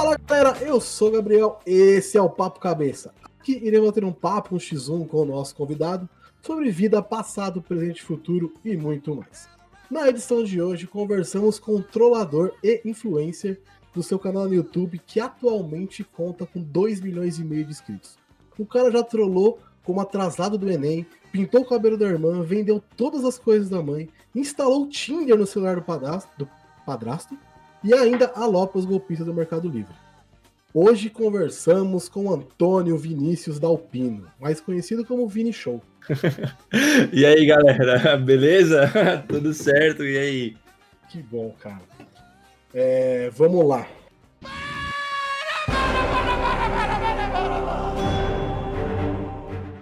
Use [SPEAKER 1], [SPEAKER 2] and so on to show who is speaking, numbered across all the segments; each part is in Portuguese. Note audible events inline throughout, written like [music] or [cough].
[SPEAKER 1] Fala galera, eu sou o Gabriel, esse é o Papo Cabeça. Aqui iremos ter um papo, um x1 com o nosso convidado sobre vida, passado, presente futuro e muito mais. Na edição de hoje, conversamos com o trollador e influencer do seu canal no YouTube, que atualmente conta com 2 milhões e meio de inscritos. O cara já trollou como atrasado do Enem, pintou o cabelo da irmã, vendeu todas as coisas da mãe, instalou o Tinder no celular do padrasto, do padrasto e ainda alopa os golpistas do Mercado Livre. Hoje conversamos com Antônio Vinícius Dalpino, mais conhecido como Vini Show. [laughs]
[SPEAKER 2] e aí, galera, [laughs] beleza? [laughs] Tudo certo? E aí?
[SPEAKER 1] Que bom, cara. É, vamos lá.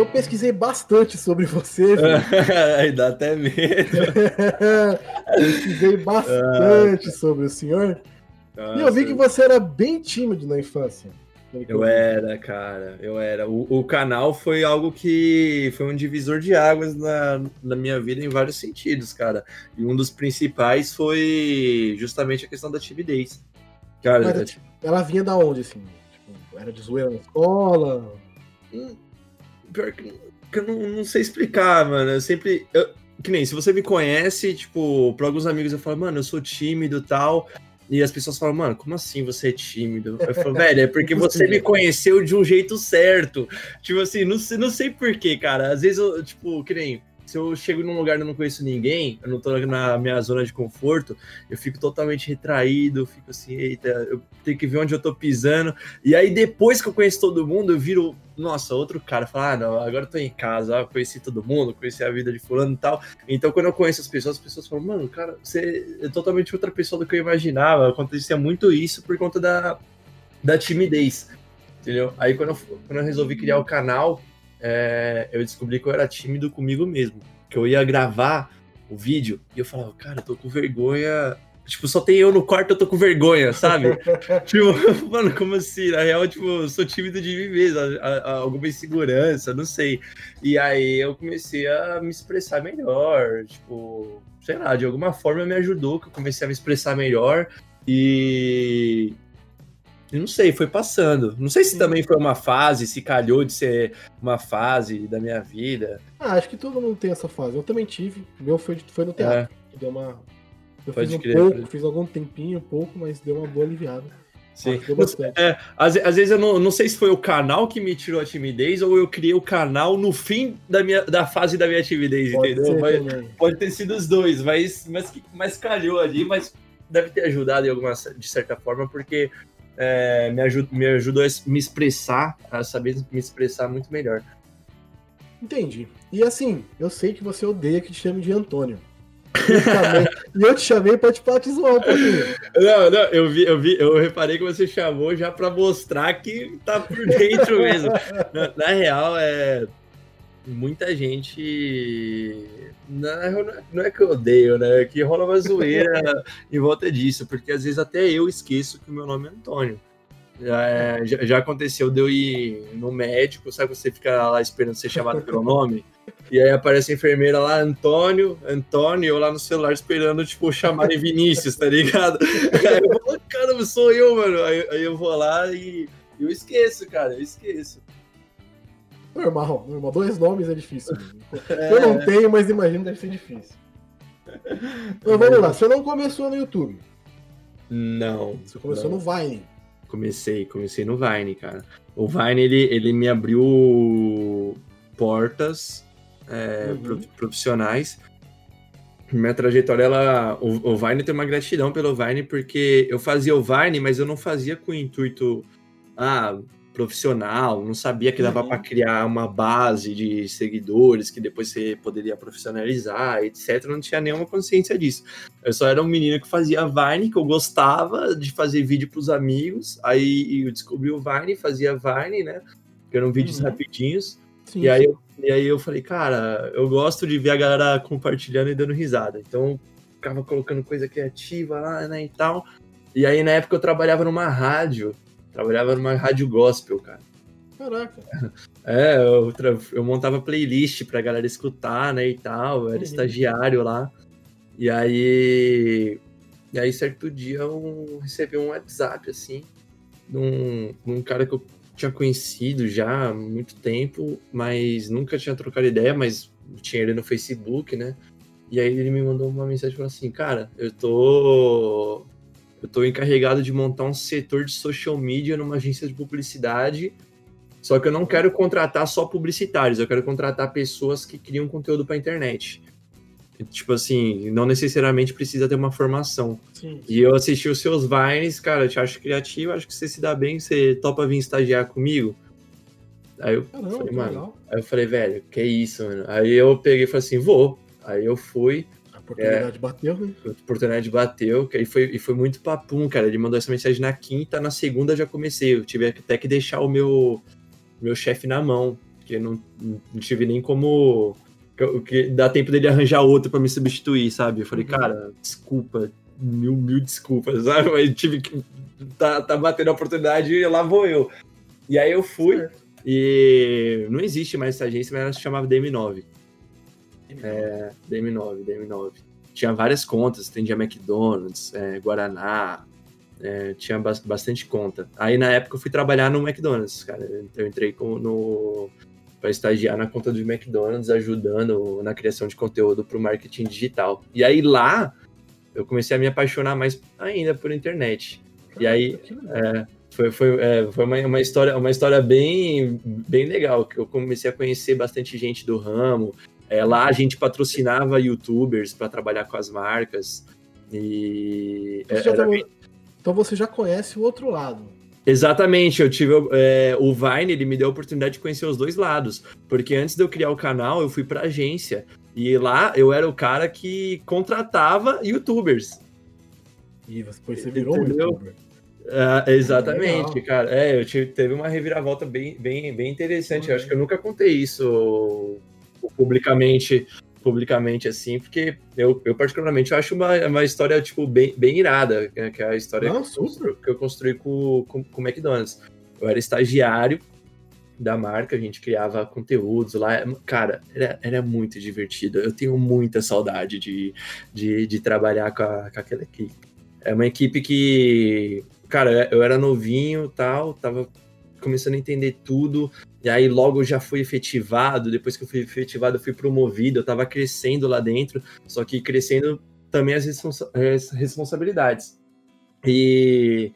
[SPEAKER 1] Eu pesquisei bastante sobre você. [laughs]
[SPEAKER 2] Aí dá até medo. [laughs]
[SPEAKER 1] pesquisei bastante sobre o senhor. Nossa. E eu vi que você era bem tímido na infância.
[SPEAKER 2] Eu era, cara, eu era. O, o, canal foi algo que foi um divisor de águas na, na minha vida em vários sentidos, cara. E um dos principais foi justamente a questão da timidez.
[SPEAKER 1] Cara, Mas, ela vinha da onde, assim? Tipo, era de zoeira na escola?
[SPEAKER 2] Hum, pior que, que eu não, não, sei explicar, mano. Eu sempre. Eu, que nem, se você me conhece, tipo, para alguns amigos eu falo, mano, eu sou tímido e tal. E as pessoas falam, mano, como assim você é tímido? Eu falo, velho, é porque você me conheceu de um jeito certo. Tipo assim, não sei, não sei porquê, cara. Às vezes eu, tipo, que nem se eu chego num lugar e não conheço ninguém, eu não tô na minha zona de conforto, eu fico totalmente retraído, fico assim, eita, eu tenho que ver onde eu tô pisando. E aí, depois que eu conheço todo mundo, eu viro, nossa, outro cara, fala, ah, não, agora eu tô em casa, conheci todo mundo, conheci a vida de fulano e tal. Então, quando eu conheço as pessoas, as pessoas falam, mano, cara, você é totalmente outra pessoa do que eu imaginava. Acontecia muito isso por conta da, da timidez. Entendeu? Aí quando eu, quando eu resolvi criar o canal, é, eu descobri que eu era tímido comigo mesmo. Que eu ia gravar o vídeo e eu falava, cara, eu tô com vergonha. Tipo, só tem eu no quarto, eu tô com vergonha, sabe? [laughs] tipo, [laughs] mano, como assim? Na real, tipo, eu sou tímido de mim mesmo, a, a, alguma insegurança, não sei. E aí eu comecei a me expressar melhor, tipo, sei lá, de alguma forma me ajudou, que eu comecei a me expressar melhor. E não sei, foi passando. Não sei se também foi uma fase, se calhou de ser uma fase da minha vida.
[SPEAKER 1] Ah, acho que todo mundo tem essa fase. Eu também tive. O meu foi, foi no teatro. É. Deu uma. Eu Pode fiz um crer, pouco, fiz algum tempinho, um pouco, mas deu uma boa aliviada.
[SPEAKER 2] Sim. É, às, às, vezes eu não, não sei se foi o canal que me tirou a timidez ou eu criei o canal no fim da, minha, da fase da minha timidez, pode entendeu? Mas, pode ter sido os dois, mas, mas, mas calhou ali, mas deve ter ajudado em alguma, de certa forma, porque é, me, ajuda, me ajudou a me expressar, a saber me expressar muito melhor.
[SPEAKER 1] Entendi. E assim, eu sei que você odeia que te chame de Antônio. e eu te chamei [laughs] pra te, zoar um pouquinho.
[SPEAKER 2] Não, não, eu vi, eu vi, eu reparei que você chamou já pra mostrar que tá por dentro mesmo. na, na real, é. Muita gente não, não é que eu odeio, né? É que rola uma zoeira [laughs] em volta disso, porque às vezes até eu esqueço que o meu nome é Antônio. Já, é, já, já, aconteceu de eu ir no médico, sabe? Você fica lá esperando ser chamado pelo nome, e aí aparece a enfermeira lá, Antônio, Antônio, eu lá no celular esperando, tipo, chamar de Vinícius, tá ligado? [laughs] Aí eu falo, caramba, sou eu, mano. Aí, aí eu vou lá e eu esqueço, cara, eu esqueço.
[SPEAKER 1] Normal, normal. Dois nomes é difícil. É. Eu não tenho, mas imagino deve ser difícil. Então vamos lá, você não começou no YouTube?
[SPEAKER 2] Não.
[SPEAKER 1] Você começou
[SPEAKER 2] não.
[SPEAKER 1] no Vine.
[SPEAKER 2] Comecei, comecei no Vine, cara. O Vine, ele, ele me abriu portas é, uhum. profissionais. Minha trajetória, ela, o, o Vine tem uma gratidão pelo Vine, porque eu fazia o Vine, mas eu não fazia com o intuito, ah, profissional, não sabia que dava uhum. para criar uma base de seguidores que depois você poderia profissionalizar, etc. Não tinha nenhuma consciência disso. Eu só era um menino que fazia Vine, que eu gostava de fazer vídeo para os amigos. Aí eu descobri o Vine, fazia Vine, né? que eram vídeos
[SPEAKER 1] Uhum.
[SPEAKER 2] rapidinhos.
[SPEAKER 1] Sim,
[SPEAKER 2] E aí, eu, e aí eu falei, cara, eu gosto de ver a galera compartilhando e dando risada. Então, ficava colocando coisa criativa lá, né, e tal. E aí, na época, eu trabalhava numa rádio. Trabalhava numa rádio gospel, cara.
[SPEAKER 1] Caraca.
[SPEAKER 2] É, eu, eu montava playlist pra galera escutar, né, e tal. Eu era
[SPEAKER 1] Uhum.
[SPEAKER 2] estagiário lá. E aí... E aí, certo dia, eu recebi um WhatsApp, assim, de um, de um cara que eu tinha conhecido já há muito tempo, mas nunca tinha trocado ideia, mas tinha ele no Facebook, né? E aí ele me mandou uma mensagem falando assim, cara, eu tô. Eu tô encarregado de montar um setor de social media numa agência de publicidade. Só que eu não quero contratar só publicitários, eu quero contratar pessoas que criam conteúdo pra internet. Tipo assim, não necessariamente precisa ter uma formação.
[SPEAKER 1] Sim.
[SPEAKER 2] E eu assisti os seus Vines, cara, eu te acho criativo, acho que você se dá bem, você topa vir estagiar comigo. Aí eu
[SPEAKER 1] Caramba,
[SPEAKER 2] falei, mano,
[SPEAKER 1] legal.
[SPEAKER 2] aí eu falei, velho, que isso, mano. Aí eu peguei e falei assim, vou. Aí eu fui,
[SPEAKER 1] Oportunidade bateu, né?
[SPEAKER 2] a oportunidade bateu, aí foi, e foi muito papum, cara. Ele mandou essa mensagem na quinta, na segunda já comecei. Eu tive até que deixar o meu, meu chefe na mão, porque não, não tive nem como. Que, que dá tempo dele arranjar outro pra me substituir, sabe? Eu falei,
[SPEAKER 1] Uhum.
[SPEAKER 2] cara, desculpa, mil, mil desculpas, [laughs] sabe? Mas tive que. Tá, tá batendo a oportunidade e lá vou eu. E aí eu fui,
[SPEAKER 1] Certo.
[SPEAKER 2] e não existe mais essa agência, mas ela se chamava DM9. É, DM9, DM9. Tinha várias contas, atendia McDonald's, é, Guaraná, é, tinha bas- bastante conta. Aí na época eu fui trabalhar no McDonald's, cara. Eu entrei com, no para estagiar na conta do McDonald's, ajudando na criação de conteúdo para o marketing digital. E aí lá eu comecei a me apaixonar mais ainda por internet. E aí, é, foi, foi, é, foi uma, uma história, uma história bem, bem legal, que eu comecei a conhecer bastante gente do ramo. É, lá a gente patrocinava youtubers para trabalhar com as marcas. E
[SPEAKER 1] Você já
[SPEAKER 2] era
[SPEAKER 1] tá- Então você já conhece o outro lado.
[SPEAKER 2] Exatamente, eu tive é, o Vine, ele me deu a oportunidade de conhecer os dois lados, porque antes de eu criar o canal, eu fui pra agência e lá eu era o cara que contratava youtubers.
[SPEAKER 1] E depois você virou um youtuber.
[SPEAKER 2] Ah, exatamente,
[SPEAKER 1] Legal.
[SPEAKER 2] cara. É, eu tive, teve uma reviravolta bem, bem, bem interessante. Eu
[SPEAKER 1] Uhum.
[SPEAKER 2] acho que eu nunca contei isso publicamente, publicamente assim, porque eu, eu particularmente acho uma, uma história tipo bem, bem irada, que é- que é a história
[SPEAKER 1] Não,
[SPEAKER 2] que, eu constru- que eu construí com, com, com o McDonald's. Eu era estagiário da marca, a gente criava conteúdos lá. Cara, era, era muito divertido. Eu tenho muita saudade de, de, de trabalhar com, a, com aquela equipe. É uma equipe que, cara, eu era novinho tal, tava começando a entender tudo, e aí logo eu já fui efetivado, depois que eu fui efetivado eu fui promovido, eu tava crescendo lá dentro, só que crescendo também as responsa- as responsabilidades. E,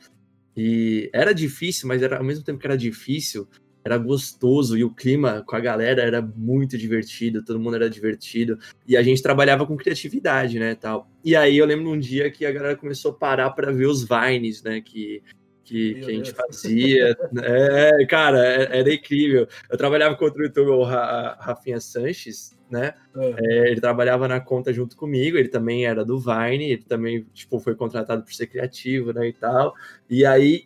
[SPEAKER 2] e era difícil, mas era ao mesmo tempo que era difícil, era gostoso, e o clima com a galera era muito divertido, todo mundo era divertido, e a gente trabalhava com criatividade, né, tal. E aí eu lembro um dia que a galera começou a parar para ver os Vines, né, que, que, que a gente fazia. [laughs] é, cara, é- era incrível. Eu trabalhava com outro youtuber, o Ra- Rafinha Sanches, né,
[SPEAKER 1] É.
[SPEAKER 2] é, ele trabalhava na conta junto comigo, ele também era do Vine, ele também, tipo, foi contratado por ser criativo, né, e tal. E aí,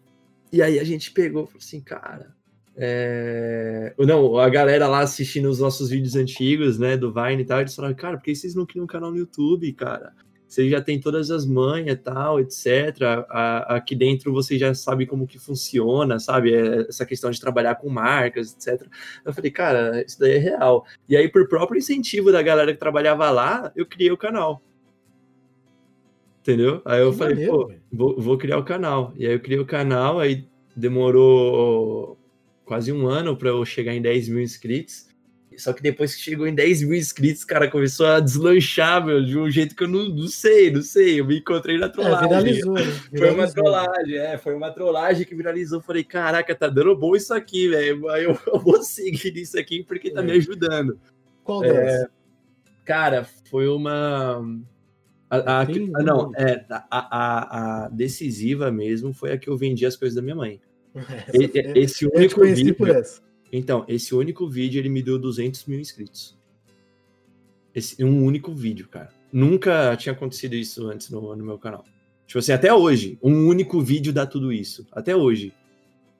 [SPEAKER 2] e aí a gente pegou e falou assim, cara... É... Não, a galera lá assistindo os nossos vídeos antigos, né, do Vine e tal, eles falaram, cara, por que vocês não criam um canal no YouTube, cara? Você já tem todas as manhas tal, etc. A- aqui dentro você já sabe como que funciona, sabe? É, Essa questão de trabalhar com marcas, etc. Eu falei, cara, isso daí é real. E aí, por próprio incentivo da galera que trabalhava lá, eu criei o canal. Entendeu? Aí eu
[SPEAKER 1] Que
[SPEAKER 2] falei,
[SPEAKER 1] maneiro,
[SPEAKER 2] pô, vou, vou criar o canal. E aí eu criei o canal, aí demorou quase um ano para eu chegar em 10 mil inscritos. Só que depois que chegou em 10 mil inscritos, cara, começou a deslanchar, meu, de um jeito que eu não, não sei, não sei. Eu me encontrei na
[SPEAKER 1] É,
[SPEAKER 2] trollagem.
[SPEAKER 1] viralizou, né? [laughs]
[SPEAKER 2] Foi uma
[SPEAKER 1] Viralizou.
[SPEAKER 2] trollagem, é, foi uma trollagem que viralizou. Falei, caraca, tá dando bom isso aqui, velho. Aí eu, eu vou seguir nisso aqui porque tá
[SPEAKER 1] É.
[SPEAKER 2] me ajudando.
[SPEAKER 1] Qual delas?
[SPEAKER 2] Cara, foi uma. A, a-
[SPEAKER 1] Tem
[SPEAKER 2] ah, não,
[SPEAKER 1] uma.
[SPEAKER 2] é, a, a- a decisiva mesmo foi a que eu vendi as coisas da minha mãe. [laughs]
[SPEAKER 1] Essa
[SPEAKER 2] esse único vídeo. Então, esse único vídeo ele me deu 200 mil inscritos. Esse, um único vídeo, cara. Nunca tinha acontecido isso antes no, no meu canal. Tipo assim, até hoje, um único vídeo dá tudo isso. Até hoje.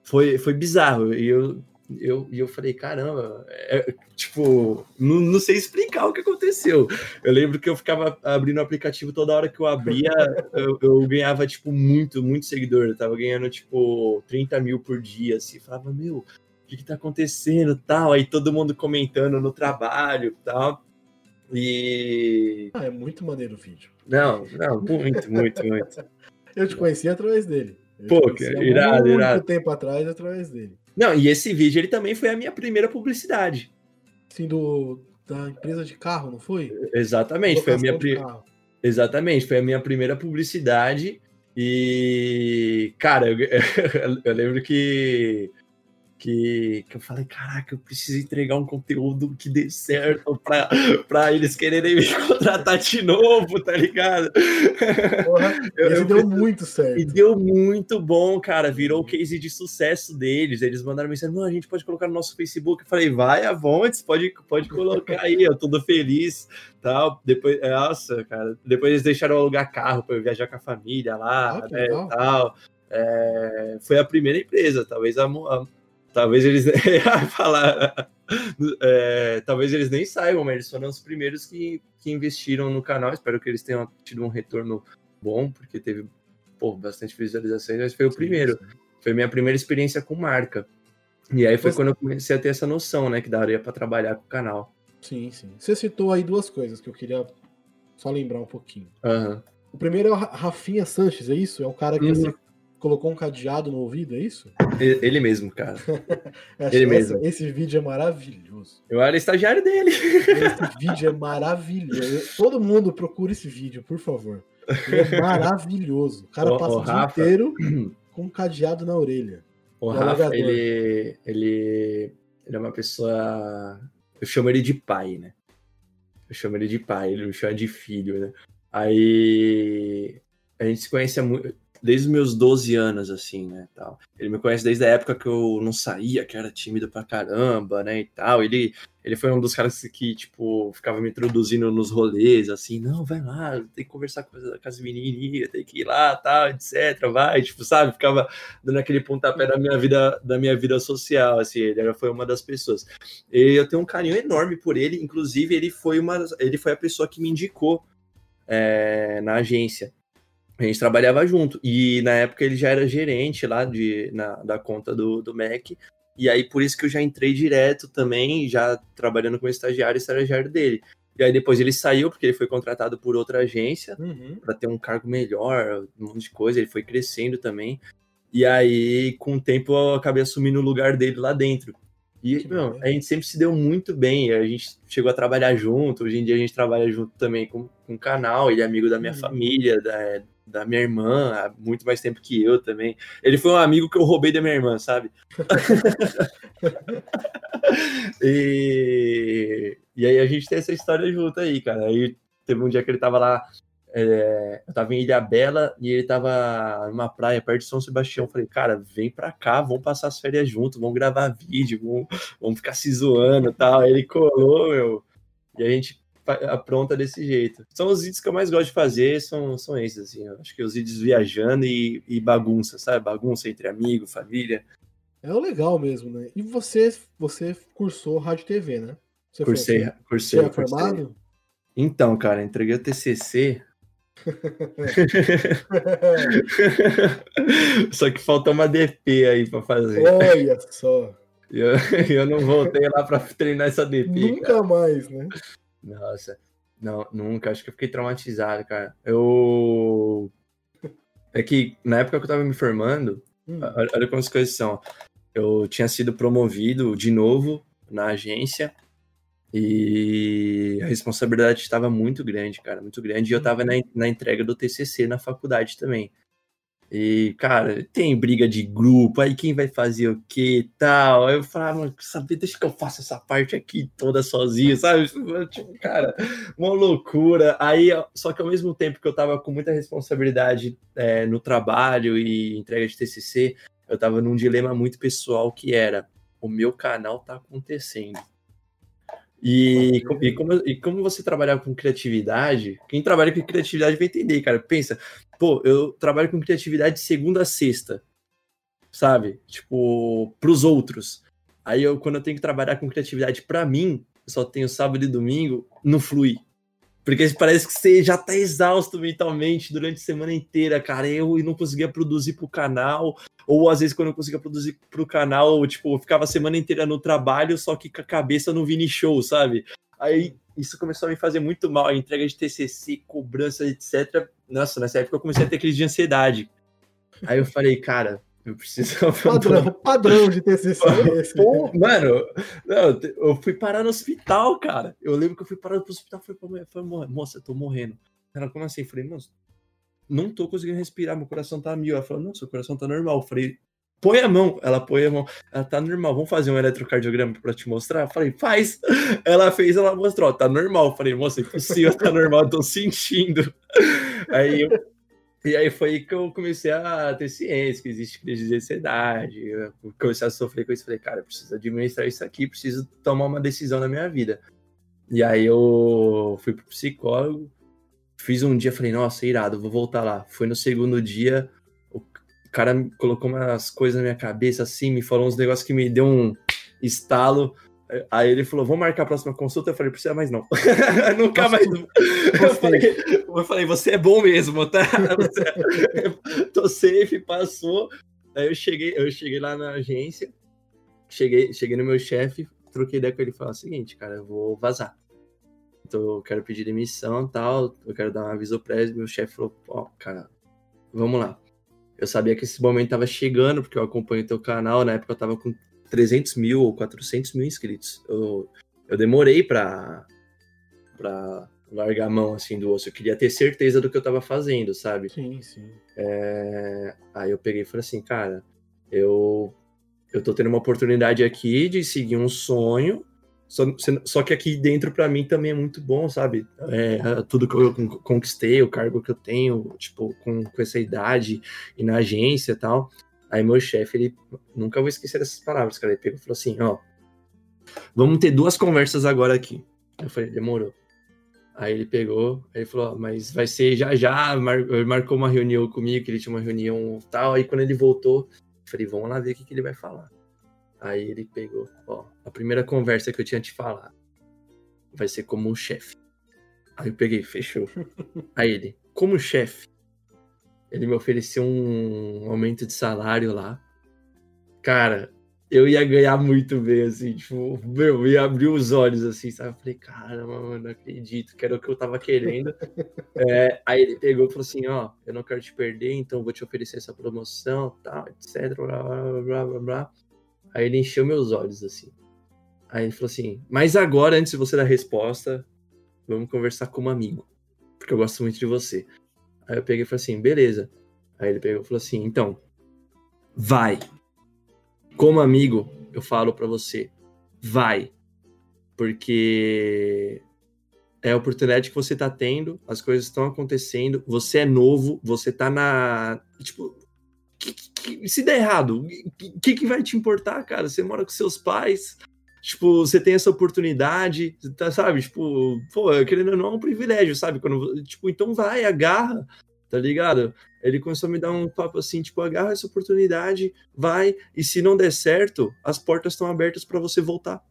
[SPEAKER 2] Foi, foi bizarro. E eu, eu, eu falei, caramba, é, tipo, não, não, sei explicar o que aconteceu. Eu lembro que eu ficava abrindo o aplicativo toda hora que eu abria, [laughs] eu, eu, ganhava, tipo, muito, muito seguidor. Eu tava ganhando, tipo, 30 mil por dia, assim. Eu falava, meu, que que tá acontecendo, tal? Aí todo mundo comentando no trabalho, tal. E...
[SPEAKER 1] Ah, é muito maneiro o vídeo.
[SPEAKER 2] Não, não, muito, muito, muito. [laughs]
[SPEAKER 1] eu te conheci através dele.
[SPEAKER 2] Pô, irado, muito irado.
[SPEAKER 1] tempo atrás através dele.
[SPEAKER 2] Não, e esse vídeo ele também foi a minha primeira publicidade.
[SPEAKER 1] Sim, do, da empresa de carro, não foi?
[SPEAKER 2] Exatamente, foi a minha primeira. Exatamente, foi a minha primeira publicidade. E, cara, eu, [laughs] eu lembro que que, que eu falei, caraca, eu preciso entregar um conteúdo que dê certo pra, pra eles quererem me [laughs] contratar de novo, tá ligado?
[SPEAKER 1] Porra, [laughs] eu, eu, deu muito certo.
[SPEAKER 2] E deu muito bom, cara, virou o case de sucesso deles, eles mandaram mensagem, mano, a gente pode colocar no nosso Facebook, eu falei, vai, Avontes, pode, pode colocar aí, eu tô feliz, tal, depois, nossa, cara, depois eles deixaram eu alugar carro pra eu viajar com a família lá, ah, né, tal, é, foi a primeira empresa, talvez a, a Talvez eles [laughs] falar, é, talvez eles nem saibam, mas eles foram os primeiros que, que investiram no canal. Espero que eles tenham tido um retorno bom, porque teve pô, bastante visualizações, mas foi o primeiro. Foi minha primeira experiência com marca. E aí foi quando eu comecei a ter essa noção, né, que daria para trabalhar com o canal.
[SPEAKER 1] Sim, sim. Você citou aí duas coisas que eu queria só lembrar um pouquinho.
[SPEAKER 2] Uhum.
[SPEAKER 1] O primeiro é o Rafinha Sanches, é isso? É um cara que uhum. você colocou um cadeado no ouvido, é isso?
[SPEAKER 2] Ele mesmo, cara. [laughs]
[SPEAKER 1] Ele mesmo. Esse vídeo é maravilhoso.
[SPEAKER 2] Eu era estagiário dele.
[SPEAKER 1] Esse vídeo é maravilhoso. Todo mundo procura esse vídeo, por favor. Ele é maravilhoso. O cara o, passa o, o dia Rafa... inteiro com um cadeado na orelha.
[SPEAKER 2] O Rafa, ele, ele, ele é uma pessoa. Eu chamo ele de pai, né? Eu chamo ele de pai, ele me chama de filho, né? Aí a gente se conhece há muito desde os meus 12 anos, assim, né, tal. Ele me conhece desde a época que eu não saía, que era tímido pra caramba, né, e tal. Ele, ele foi um dos caras que, tipo, ficava me introduzindo nos rolês, assim, não, vai lá, tem que conversar com, com as menininhas, tem que ir lá, tal, etc, vai, tipo, sabe, ficava dando aquele pontapé da minha vida, da minha vida social, assim, ele foi uma das pessoas. E eu tenho um carinho enorme por ele, inclusive ele foi uma, ele foi a pessoa que me indicou é, na agência a gente trabalhava junto. E na época ele já era gerente lá de, na, da conta do, do Mac. E aí por isso que eu já entrei direto também, já trabalhando com estagiário e estagiário dele. E aí depois ele saiu, porque ele foi contratado por outra agência uhum. para ter um cargo melhor, um monte de coisa. Ele foi crescendo também. E aí, com o tempo, eu acabei assumindo o lugar dele lá dentro. E meu, a gente sempre se deu muito bem. A gente chegou a trabalhar junto. Hoje em dia a gente trabalha junto também com, com o canal. Ele é amigo da minha uhum. família, da, da minha irmã há muito mais tempo que eu também. Ele foi um amigo que eu roubei da minha irmã, sabe? [laughs] e, e aí a gente tem essa história junto aí, cara. Aí teve um dia que ele tava lá, é, eu tava em Ilha Bela e ele tava numa praia perto de São Sebastião. Eu falei, cara, vem pra cá, vamos passar as férias juntos, vamos gravar vídeo, vamos, vamos ficar se zoando e tal. Aí ele colou, meu. E a gente apronta desse jeito. São os vídeos que eu mais gosto de fazer, são, são esses, assim. acho que os vídeos viajando e, e bagunça, sabe? Bagunça entre amigo, família.
[SPEAKER 1] É o legal mesmo, né? E você, você cursou rádio TV, né? Você
[SPEAKER 2] cursei,
[SPEAKER 1] foi,
[SPEAKER 2] cursei.
[SPEAKER 1] Você é formado?
[SPEAKER 2] Então, cara, entreguei o TCC. [laughs] só que falta uma DP aí para fazer.
[SPEAKER 1] Olha só.
[SPEAKER 2] Eu, eu não voltei lá para treinar essa DP.
[SPEAKER 1] Nunca cara. mais, né?
[SPEAKER 2] Nossa, não, nunca. Acho que eu fiquei traumatizado, cara. Eu. É que na época que eu tava me formando, hum. olha como as coisas são. Eu tinha sido promovido de novo na agência e a responsabilidade estava muito grande, cara, muito grande. E eu tava na, na entrega do TCC na faculdade também. E, cara, tem briga de grupo, aí quem vai fazer o que e tal. Aí eu falava, sabe, deixa que eu faça essa parte aqui toda sozinho, sabe? Tipo, cara, uma loucura. Aí, só que ao mesmo tempo que eu tava com muita responsabilidade é, no trabalho e entrega de TCC, eu tava num dilema muito pessoal que era: o meu canal tá acontecendo. E, e, como, e como você trabalhar com criatividade, quem trabalha com criatividade vai entender, cara. Pensa, pô, eu trabalho com criatividade de segunda a sexta, sabe? Tipo, pros outros. Aí eu, quando eu tenho que trabalhar com criatividade para mim, eu só tenho sábado e domingo, não flui. Porque parece que você já tá exausto mentalmente durante a semana inteira, cara. Eu não conseguia produzir pro canal, ou às vezes quando eu conseguia produzir pro canal, tipo, eu ficava a semana inteira no trabalho, só que com a cabeça no Vini Show, sabe? Aí isso começou a me fazer muito mal, a entrega de TCC, cobrança, etc. Nossa, nessa época eu comecei a ter crise de ansiedade. Aí eu falei, cara, eu. [laughs]
[SPEAKER 1] Padrão, padrão de TCC.
[SPEAKER 2] Pô, mano, não, eu fui parar no hospital, cara. Eu lembro que eu fui parar no hospital. Falei pra mulher, falei, moça, eu tô morrendo. Ela, como assim? Eu falei, moça, não tô conseguindo respirar, meu coração tá mil. Ela falou, não, seu coração tá normal. Eu falei, põe a mão. Ela põe a mão. Ela tá normal, vamos fazer um eletrocardiograma pra te mostrar? Eu falei, faz. Ela fez, ela mostrou, tá normal. Eu falei, moça, impossível, tá normal, eu tô sentindo. Aí eu e aí foi que eu comecei a ter ciência que existe crise de ansiedade. Eu comecei a sofrer com isso. Falei, cara, preciso administrar isso aqui, preciso tomar uma decisão na minha vida. E aí eu fui pro psicólogo, fiz um dia, falei, nossa, irado, vou voltar lá. Foi no segundo dia, o cara colocou umas coisas na minha cabeça assim, me falou uns negócios que me deu um estalo. Aí ele falou, vamos marcar a próxima consulta. Eu falei, precisa mais não. [laughs] Nunca Nossa, mais. Eu falei, eu falei, você é bom mesmo, tá? [laughs] Tô safe, passou. Aí eu cheguei, eu cheguei lá na agência, cheguei, cheguei no meu chefe, troquei ideia com ele e falei o seguinte, cara, eu vou vazar. Então eu quero pedir demissão e tal, eu quero dar um aviso prévio. Meu chefe falou, ó, oh, cara, vamos lá. Eu sabia que esse momento tava chegando, porque eu acompanho teu canal, na época eu tava com 300 mil ou 400 mil inscritos. Eu, eu demorei pra, pra largar a mão assim do osso. Eu queria ter certeza do que eu tava fazendo, sabe?
[SPEAKER 1] Sim, sim.
[SPEAKER 2] É... Aí eu peguei e falei assim, cara, eu, eu tô tendo uma oportunidade aqui de seguir um sonho. Só, só que aqui dentro para mim também é muito bom, sabe? É, tudo que eu conquistei, o cargo que eu tenho, tipo, com, com essa idade e na agência e tal. Aí meu chefe, ele nunca vou esquecer dessas palavras, cara. Ele pegou e falou assim: ó, vamos ter duas conversas agora aqui. Eu falei: demorou. Aí ele pegou, aí ele falou: mas vai ser já já. Mar marcou uma reunião comigo, que ele tinha uma reunião tal. Aí quando ele voltou, eu falei: vamos lá ver o que, que ele vai falar. Aí ele pegou: ó, a primeira conversa que eu tinha te falar vai ser como um chefe. Aí eu peguei: fechou. [laughs] aí ele: como chefe ele me ofereceu um aumento de salário lá. Cara, eu ia ganhar muito bem, assim, tipo, meu, ia abrir os olhos, assim, sabe? Eu falei, cara, mano, não acredito, que era o que eu tava querendo. [laughs] é, aí ele pegou e falou assim, ó, eu não quero te perder, então vou te oferecer essa promoção, tal, etc, blá, blá, blá, blá, blá. Aí ele encheu meus olhos, assim. Aí ele falou assim, mas agora, antes de você dar a resposta, vamos conversar como amigo, porque eu gosto muito de você. Aí eu peguei e falei assim, beleza. Aí ele pegou e falou assim, então, vai. Como amigo, eu falo para você, vai. Porque é a oportunidade que você tá tendo, as coisas estão acontecendo, você é novo, você tá na. Tipo, que, que, se der errado, o que, que vai te importar, cara? Você mora com seus pais, Tipo, você tem essa oportunidade, tá, sabe? Tipo, pô, querendo ou não, é um privilégio, sabe? Quando, tipo, então vai, agarra, tá ligado? Ele começou a me dar um papo assim, tipo, agarra essa oportunidade, vai, e se não der certo, as portas estão abertas para você voltar.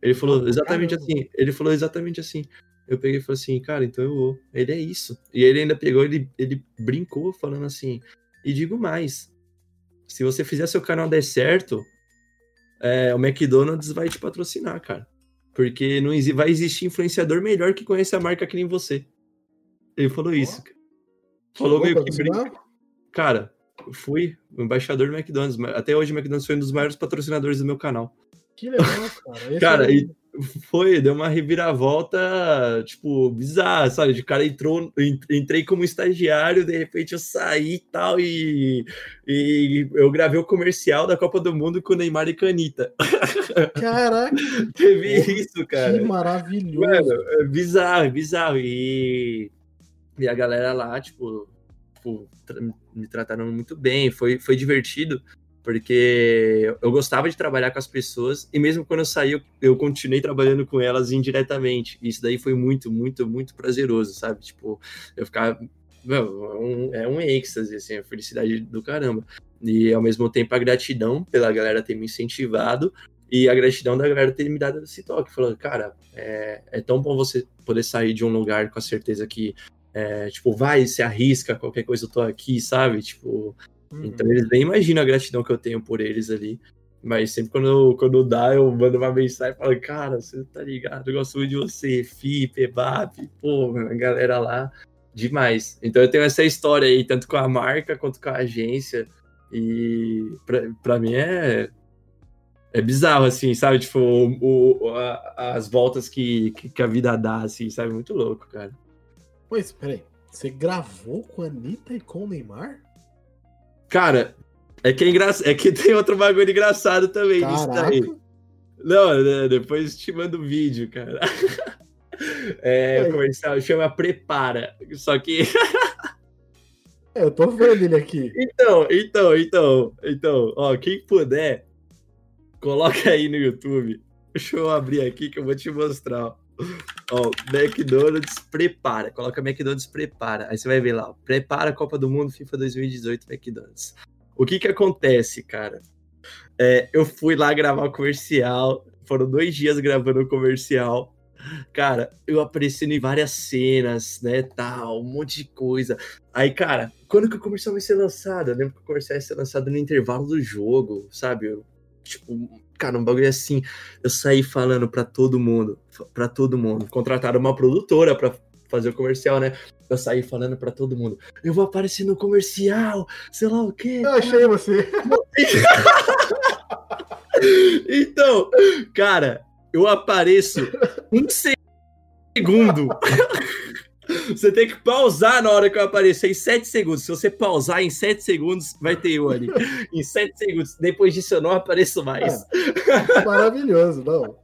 [SPEAKER 2] Ele falou exatamente assim, ele falou exatamente assim. Eu peguei e falei assim, cara, então eu vou. Ele é isso. E ele ainda pegou, ele, ele brincou falando assim, e digo mais, se você fizer seu canal dar certo, é, o McDonald's vai te patrocinar, cara. Porque não vai existir influenciador melhor que conhece a marca que nem você. Ele falou isso. Falou meio que brinca. Cara, fui o embaixador do McDonald's. Até hoje o McDonald's foi um dos maiores patrocinadores do meu canal.
[SPEAKER 1] Que legal, cara.
[SPEAKER 2] Cara, é... e foi, deu uma reviravolta, tipo, bizarra, sabe? De cara entrou, entrei como estagiário, de repente eu saí e tal, e, eu gravei o comercial da Copa do Mundo com Neymar e Canita.
[SPEAKER 1] Caraca! [laughs]
[SPEAKER 2] Teve Pô, isso, cara.
[SPEAKER 1] Que maravilhoso.
[SPEAKER 2] Mano, é bizarro, bizarro. E, e a galera lá, tipo, tipo me trataram muito bem, foi, foi divertido porque eu gostava de trabalhar com as pessoas e mesmo quando eu saí, eu, continuei trabalhando com elas indiretamente. Isso daí foi muito, muito, muito prazeroso, sabe? Tipo, eu ficava. Meu, é um, é um êxtase, assim, a felicidade do caramba. E ao mesmo tempo a gratidão pela galera ter me incentivado E a gratidão da galera ter me dado esse toque, falando, cara, é, é tão bom você poder sair de um lugar com a certeza que, é, tipo, vai, se arrisca, qualquer coisa eu tô aqui, sabe? Tipo, uhum. então eles nem imaginam a gratidão que eu tenho por eles ali. Mas sempre quando, quando dá, eu mando uma mensagem e falo, cara, você tá ligado? Eu gosto muito de você, Fi, Pebap, pô, a galera lá, demais. Então eu tenho essa história aí, tanto com a marca quanto com a agência. E pra, pra mim é, é bizarro, assim, sabe? Tipo, o, o a, as voltas que, que, a vida dá, assim, sabe? Muito louco, cara.
[SPEAKER 1] Pois, peraí. Você gravou com a Anitta e com o Neymar?
[SPEAKER 2] Cara, é que, é, engra... é que [laughs] tem outro bagulho engraçado também Caraca. nisso daí. Não, né, depois te mando o vídeo, cara. [laughs] É, o comercial chama Prepara. Só que.
[SPEAKER 1] é, eu tô vendo ele aqui. [laughs]
[SPEAKER 2] Então, então, então, então, ó, quem puder, coloca aí no YouTube. Deixa eu abrir aqui que eu vou te mostrar. Ó, McDonald's prepara. Coloca McDonald's prepara. Aí você vai ver lá. Prepara a Copa do Mundo FIFA 2018 McDonald's. O que que acontece, cara? É, eu fui lá gravar o comercial. Foram dois dias gravando o comercial. Cara, eu aparecendo em várias cenas, né, tal, um monte de coisa. Aí, cara, quando que o comercial vai ser lançado? Eu lembro que o comercial ia ser lançado no intervalo do jogo, sabe? Eu, tipo, cara, um bagulho assim. Eu saí falando pra todo mundo, pra todo mundo. Contrataram uma produtora pra fazer o comercial, né? Eu saí falando para todo mundo. Eu vou aparecer no comercial, sei lá o quê.
[SPEAKER 1] Eu achei você. [laughs]
[SPEAKER 2] então, cara, eu apareço um segundo. [laughs] Você tem que pausar na hora que eu aparecer em 7 segundos. Se você pausar em 7 segundos, vai ter eu ali. Em 7 segundos. Depois disso eu não apareço mais.
[SPEAKER 1] É, maravilhoso, não.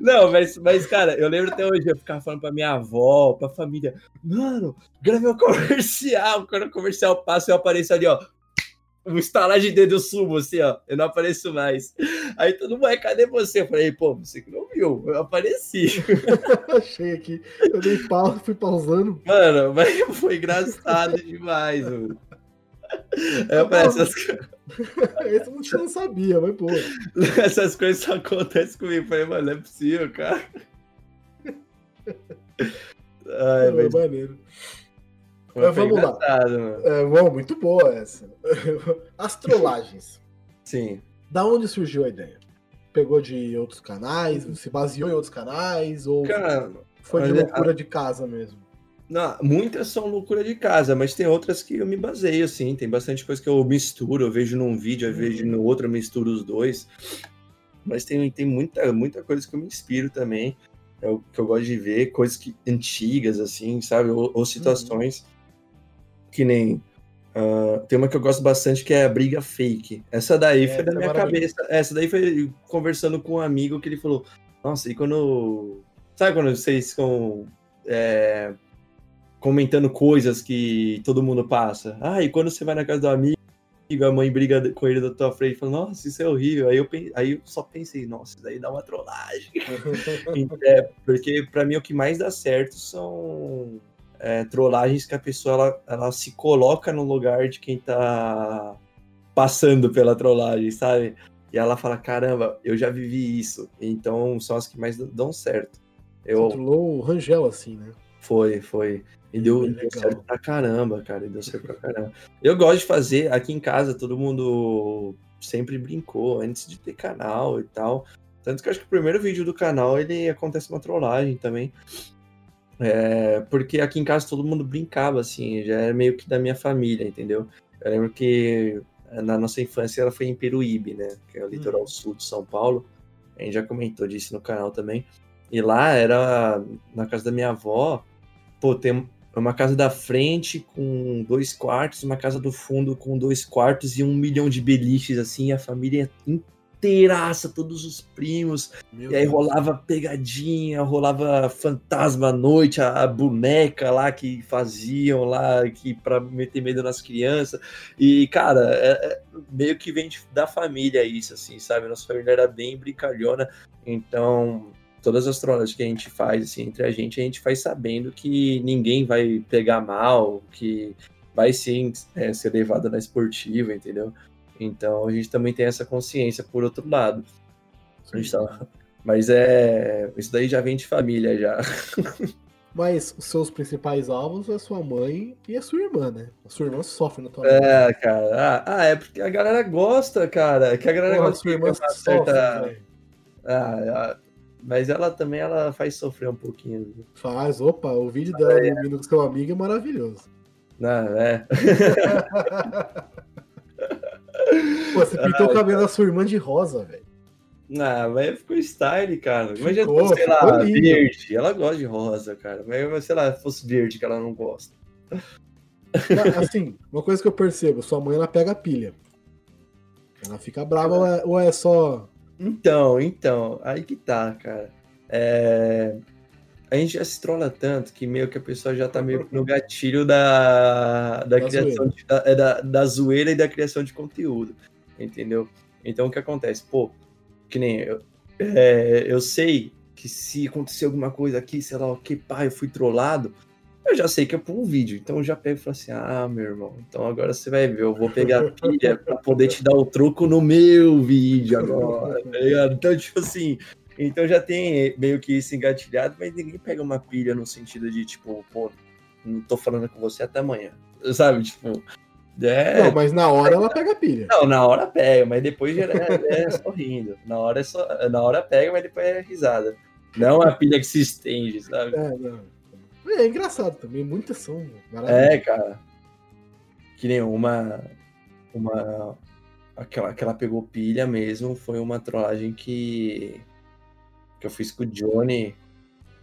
[SPEAKER 2] Não, mas, mas, cara, eu lembro até hoje, eu ficava falando pra minha avó, pra família, mano, gravei o [laughs] comercial. Quando o comercial passa, eu apareço ali, ó. Um estalar de dedo eu subo, assim, ó. Eu não apareço mais. Aí todo mundo, cadê você? Eu falei, pô, você que não viu, eu apareci. [laughs]
[SPEAKER 1] Achei aqui. Eu dei pausa, fui pausando.
[SPEAKER 2] Mano, mas [laughs] foi engraçado demais, mano.
[SPEAKER 1] É, essas... [laughs] Esse eu não sabia, mas pô.
[SPEAKER 2] Essas coisas só acontecem comigo. falei, mano, não é possível, cara.
[SPEAKER 1] Ai, é mas... maneiro. Mas vamos lá. É, bom, muito boa essa. [laughs] As trollagens.
[SPEAKER 2] Sim.
[SPEAKER 1] Da onde surgiu a ideia? Pegou de outros canais? Se baseou em outros canais? Ou Cara, foi de loucura a... de casa mesmo?
[SPEAKER 2] Não, muitas são loucura de casa, mas tem outras que eu me baseio, assim. Tem bastante coisa que eu misturo, eu vejo num vídeo, eu vejo no outro, eu misturo os dois. Mas tem, tem muita, muita coisa que eu me inspiro também. É o que eu gosto de ver, coisas que, antigas, assim, sabe? Ou, ou situações uhum. Que nem. Uh, tem uma que eu gosto bastante que é a briga fake. Essa daí é, foi da é minha cabeça. Essa daí foi conversando com um amigo que ele falou: Nossa, e quando. Sabe quando vocês ficam. É, comentando coisas que todo mundo passa. Ah, e quando você vai na casa do amigo, a mãe briga com ele da tua frente, fala, nossa, isso é horrível. Aí eu, aí eu só pensei, nossa, isso daí dá uma trollagem. [laughs] [laughs] é, porque para mim o que mais dá certo são é, trollagens que a pessoa ela, ela se coloca no lugar de quem tá passando pela trollagem, sabe? E ela fala, caramba, eu já vivi isso. Então são as que mais dão certo.
[SPEAKER 1] Eu... Você trollou o Rangel assim, né?
[SPEAKER 2] Foi, foi. E deu, deu certo pra caramba, cara. Deu certo pra caramba. Eu gosto de fazer, aqui em casa, todo mundo sempre brincou antes de ter canal e tal. Tanto que acho que o primeiro vídeo do canal ele acontece uma trollagem também. É, porque aqui em casa todo mundo brincava, assim, já era meio que da minha família, entendeu? Eu lembro que na nossa infância ela foi em Peruíbe, né? Que é o litoral hum. sul de São Paulo. A gente já comentou disso no canal também. E lá era na casa da minha avó, pô, tem uma casa da frente com dois quartos, uma casa do fundo com dois quartos e um milhão de beliches, assim, a família inteiraça, todos os primos. Meu e aí Deus. rolava pegadinha, rolava fantasma à noite, a, a, boneca lá que faziam lá, que para meter medo nas crianças. E, cara, é, é, meio que vem de, da família isso, assim, sabe? Nossa família era bem brincalhona, então todas as trollagens que a gente faz assim, entre a gente, a gente faz sabendo que ninguém vai pegar mal, que vai sim é, ser levado na esportiva, entendeu? Então a gente também tem essa consciência por outro lado. Tava... Mas é. Isso daí já vem de família já. [laughs]
[SPEAKER 1] Mas os seus principais alvos é sua mãe e a sua irmã, né? A sua irmã sofre na tua vida.
[SPEAKER 2] É, cara. Ah, ah, é porque a galera gosta, cara. Que a galera
[SPEAKER 1] Porra, a
[SPEAKER 2] gosta
[SPEAKER 1] sua irmã sofre,
[SPEAKER 2] certa-. Ah, ah, mas ela também ela faz sofrer um pouquinho.
[SPEAKER 1] Faz, opa, o vídeo dela dormindo com seu amigo é maravilhoso.
[SPEAKER 2] Não, é. [laughs]
[SPEAKER 1] Pô, você pintou o cabelo da sua irmã de rosa, velho.
[SPEAKER 2] Não, mas ficou style, cara. Imagina,
[SPEAKER 1] Ficou,
[SPEAKER 2] sei lá,
[SPEAKER 1] lindo.
[SPEAKER 2] verde. Ela gosta de rosa, cara. Mas, sei lá, fosse verde que ela não gosta.
[SPEAKER 1] Assim, uma coisa que eu percebo, sua mãe ela pega pilha. Ela fica brava ou é, ou é só.
[SPEAKER 2] Então, então, aí que tá, cara. É, A gente já se trola tanto que meio que a pessoa já tá meio no gatilho da, da,
[SPEAKER 1] Da
[SPEAKER 2] criação de- da, é da, da zoeira e da criação de conteúdo. Entendeu? Então o que acontece? Pô, que nem eu, é, eu sei que se acontecer alguma coisa aqui, sei lá o que, pá, eu fui trollado, eu já sei que é por um vídeo. Então eu já pego e falo assim: ah, meu irmão, então agora você vai ver, eu vou pegar a pilha pra poder te dar o troco no meu vídeo agora, tá ligado? Então, tipo assim. Então já tem meio que isso engatilhado, mas ninguém pega uma pilha no sentido de, tipo, pô, não tô falando com você até amanhã. Sabe? Tipo. É,
[SPEAKER 1] Não, mas na hora ela pega pilha.
[SPEAKER 2] não, na hora pega, mas depois já é, é sorrindo. Na hora, é só, na hora pega, mas depois é risada. Não a pilha que se estende, sabe?
[SPEAKER 1] É, não. É engraçado também, muitas são
[SPEAKER 2] É,
[SPEAKER 1] maravilhosas.
[SPEAKER 2] cara. Que nem uma. Uma. Aquela que ela pegou pilha mesmo foi uma trollagem que. Que eu fiz com o Johnny,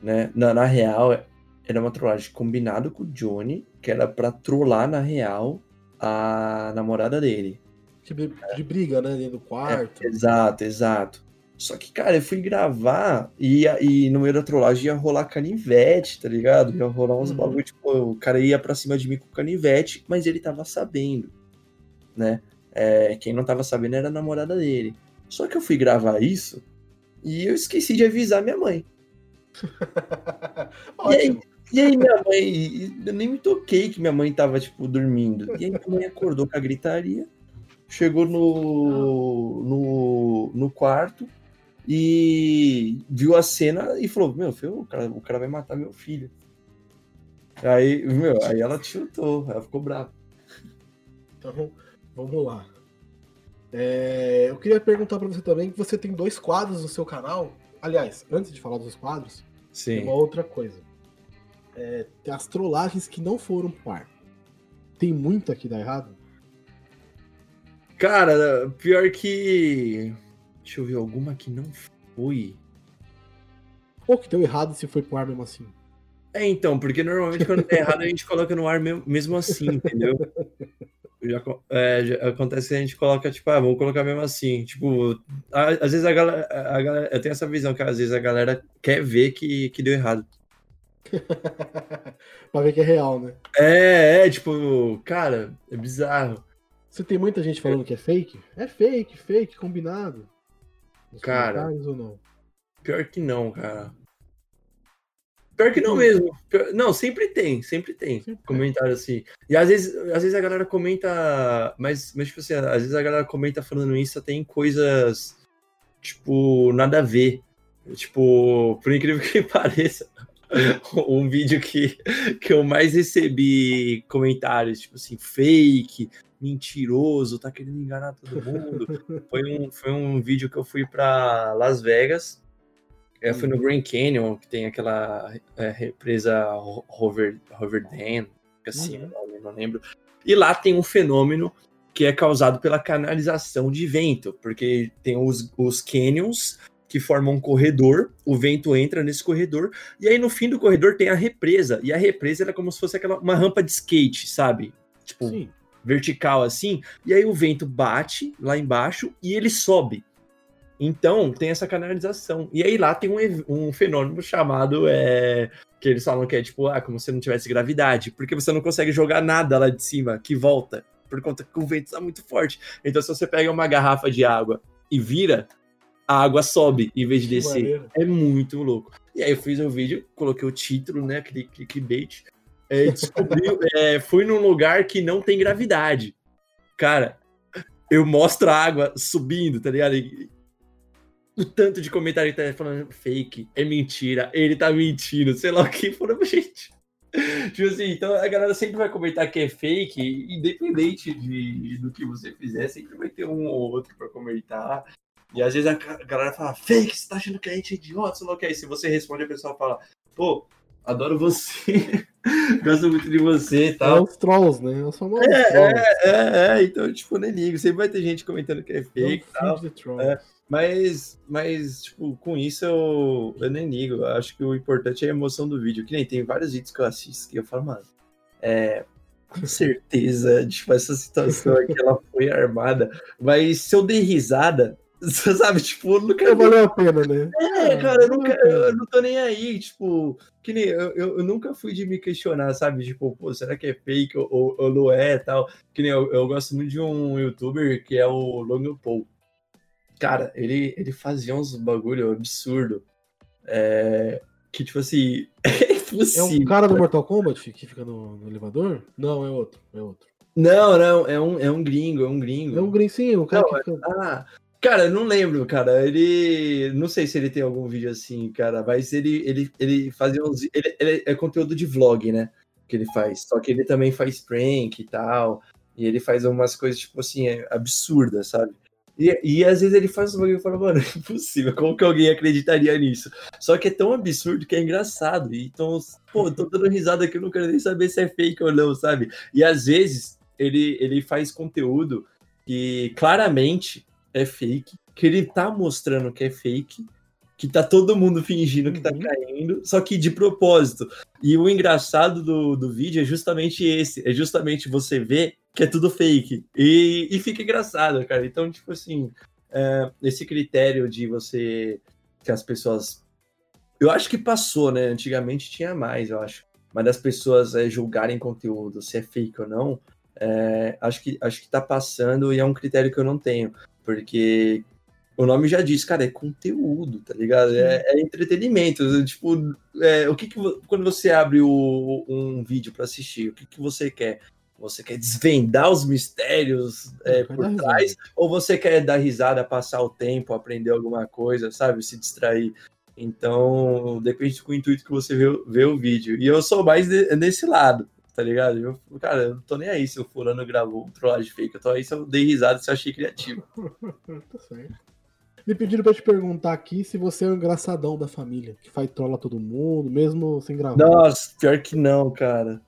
[SPEAKER 2] né? Na, na real, era uma trollagem combinado com o Johnny, que era pra trollar na real a namorada dele.
[SPEAKER 1] De, de briga, né? Dentro do quarto.
[SPEAKER 2] É, exato, exato. Só que, cara, eu fui gravar e, e no meio da trollagem ia rolar canivete, tá ligado? Ia rolar uns
[SPEAKER 1] Uhum.
[SPEAKER 2] bagulho, tipo, o cara ia pra cima de mim com canivete, mas ele tava sabendo, né? É, quem não tava sabendo era a namorada dele. Só que eu fui gravar isso e eu esqueci de avisar minha mãe. [laughs] E aí, e aí minha mãe, eu nem me toquei que minha mãe tava, tipo, dormindo. E aí minha mãe acordou com a gritaria, chegou no, no, no quarto e viu a cena e falou, meu, filho, o cara, o cara vai matar meu filho. Aí, meu, aí ela tiltou, ela ficou brava.
[SPEAKER 1] Então, vamos lá. É, eu queria perguntar pra você também que você tem dois quadros no seu canal. Aliás, antes de falar dos quadros, tem
[SPEAKER 2] Sim.
[SPEAKER 1] uma outra coisa. É, tem as trollagens que não foram pro ar. Tem muita que dá errado?
[SPEAKER 2] Cara, pior que. Deixa eu ver, alguma que não foi.
[SPEAKER 1] Ou que deu errado se foi pro ar mesmo assim?
[SPEAKER 2] É, então, porque normalmente quando tá errado a gente coloca no ar mesmo, mesmo assim, entendeu? [laughs] Já, é, já acontece que a gente coloca, tipo, ah, vamos colocar mesmo assim. Tipo, a- às vezes a galera, a galera. Eu tenho essa visão que às vezes a galera quer ver que, que deu errado. [laughs]
[SPEAKER 1] pra ver que é real, né?
[SPEAKER 2] É, é, tipo, cara, é bizarro.
[SPEAKER 1] Você tem muita gente falando que é fake? É fake, fake, combinado. Nos
[SPEAKER 2] Cara.
[SPEAKER 1] ou não?
[SPEAKER 2] Pior que não, cara. Pior que não mesmo. Pior- Não, sempre tem, sempre tem
[SPEAKER 1] Sempre
[SPEAKER 2] comentário assim. E às vezes, às vezes a galera comenta, mas, mas tipo assim, às vezes a galera comenta falando isso, tem coisas, tipo, nada a ver. Tipo, por incrível que [laughs] pareça, um vídeo que, que eu mais recebi comentários, tipo assim, fake, mentiroso, tá querendo enganar todo mundo. [laughs] foi, um, foi um vídeo que eu fui pra Las Vegas. Eu fui no Grand Canyon, que tem aquela é, represa Ho- Hover, Hover Dam, assim,
[SPEAKER 1] Uhum.
[SPEAKER 2] não lembro. E lá tem um fenômeno que é causado pela canalização de vento, porque tem os, os canyons que formam um corredor, o vento entra nesse corredor, e aí no fim do corredor tem a represa, e a represa ela é como se fosse aquela, uma rampa de skate, sabe? Tipo,
[SPEAKER 1] Sim.
[SPEAKER 2] vertical assim, e aí o vento bate lá embaixo e ele sobe. Então tem essa canalização. E aí lá tem um, um fenômeno chamado. é, que eles falam que é tipo, ah, como se não tivesse gravidade, porque você não consegue jogar nada lá de cima que volta, por conta que o vento está muito forte. Então, se você pega uma garrafa de água e vira, a água sobe em vez de descer. É muito louco. E aí eu fiz o vídeo, coloquei o título, né? Aquele clickbait. É, e descobri, [laughs] é, fui num lugar que não tem gravidade. Cara, eu mostro a água subindo, tá ligado? E- o tanto de comentário que tá falando fake, é mentira, ele tá mentindo, sei lá o que, foram, [laughs] gente. Tipo assim, então a galera sempre vai comentar que é fake, independente de, do que você fizer, sempre vai ter um ou outro pra comentar. E às vezes a galera fala, fake, você tá achando que a gente é idiota, sei lá o que. Aí se você responde, a pessoa fala, pô, adoro você, [laughs] gosto muito de você e tal.
[SPEAKER 1] É os trolls, né? Eu sou
[SPEAKER 2] é, é, é, é, então, tipo, nem ligo. Sempre vai ter gente comentando que é fake e tal. É, mas, mas, tipo, com isso eu, eu nem ligo. Eu acho que o importante é a emoção do vídeo. Que nem tem vários vídeos que eu assisto que eu falo, mano, é, com certeza, [laughs] tipo, essa situação aqui, ela foi armada. Mas se eu dei risada, [laughs] você sabe, tipo, eu nunca.
[SPEAKER 1] Valeu a pena, né?
[SPEAKER 2] É, cara, eu, nunca, eu não tô nem aí, tipo, que nem eu, eu, eu, nunca fui de me questionar, sabe? Tipo, pô, será que é fake ou, ou não é tal? Que nem eu, eu gosto muito de um youtuber que é o Logan Paul. Cara, ele, ele fazia uns bagulho absurdo. É, que, tipo assim, [laughs] é
[SPEAKER 1] impossível. É um cara do Mortal Kombat que fica no, no elevador? Não, é outro, é outro.
[SPEAKER 2] Não, não, é um, é um gringo, é um gringo.
[SPEAKER 1] É um gringo, sim, um cara não, que
[SPEAKER 2] fica... Ah, Cara, eu não lembro, cara. Ele. Não sei se ele tem algum vídeo assim, cara, mas ele, ele, ele fazia uns. Ele, ele é conteúdo de vlog, né? Que ele faz. Só que ele também faz prank e tal. E ele faz umas coisas, tipo assim, absurdas, sabe? E, e às vezes ele faz um bagulho e fala, mano, é [laughs] impossível, como que alguém acreditaria nisso? Só que é tão absurdo que é engraçado. Então, pô, tô dando risada aqui, eu não quero nem saber se é fake ou não, sabe? E às vezes ele, ele faz conteúdo que claramente é fake, que ele tá mostrando que é fake, que tá todo mundo fingindo que tá uhum. caindo, só que de propósito. E o engraçado do, do vídeo é justamente esse, é justamente você ver que é tudo fake. E, e fica engraçado, cara. Então, tipo assim, é, esse critério de você, que as pessoas... Eu acho que passou, né? Antigamente tinha mais, eu acho. Mas das pessoas é, julgarem conteúdo, se é fake ou não, é, acho, que, acho que tá passando e é um critério que eu não tenho. Porque o nome já diz, cara, é conteúdo, tá ligado? É, é entretenimento. Tipo, é, o que, que quando você abre o, um vídeo para assistir, o que, que você quer? Você quer desvendar os mistérios é, por trás? Ou você quer dar risada, passar o tempo, aprender alguma coisa, sabe? Se distrair. Então, depende do intuito que você vê, vê o vídeo. E eu sou mais de, nesse lado tá ligado? Eu, cara, eu não tô nem aí se o fulano gravou um trollagem fake, eu tô aí se eu dei risada, se eu achei criativo. [laughs] tá
[SPEAKER 1] certo. Me pediram pra te perguntar aqui se você é o engraçadão da família, que faz trola todo mundo, mesmo sem gravar.
[SPEAKER 2] Nossa, pior que não, cara.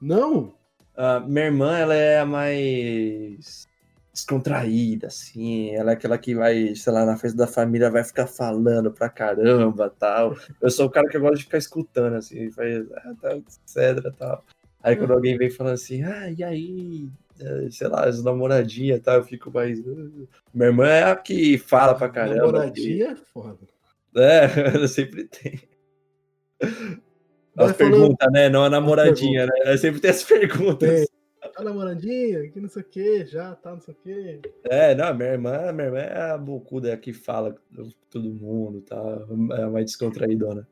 [SPEAKER 1] Não?
[SPEAKER 2] Uh, minha irmã, ela é a mais descontraída, assim. Ela é aquela que vai, sei lá, na festa da família vai ficar falando pra caramba tal. Eu sou o cara que gosta de ficar escutando, assim, faz, ah, tá, etc, tal. Aí quando alguém vem falando assim, ah, e aí, é, sei lá, as namoradinhas tal, eu fico mais. Uh, minha irmã é a que fala pra caramba.
[SPEAKER 1] Namoradinha é foda.
[SPEAKER 2] É, [laughs] ela sempre tem. As perguntas, né? Não a namoradinha, né? Ela sempre tem as perguntas. Tem.
[SPEAKER 1] Tá namoradinha, que não sei o que, já tá não sei o que.
[SPEAKER 2] É, não, minha irmã, minha irmã é a bocuda que fala com todo mundo, tá? É mais descontraídona.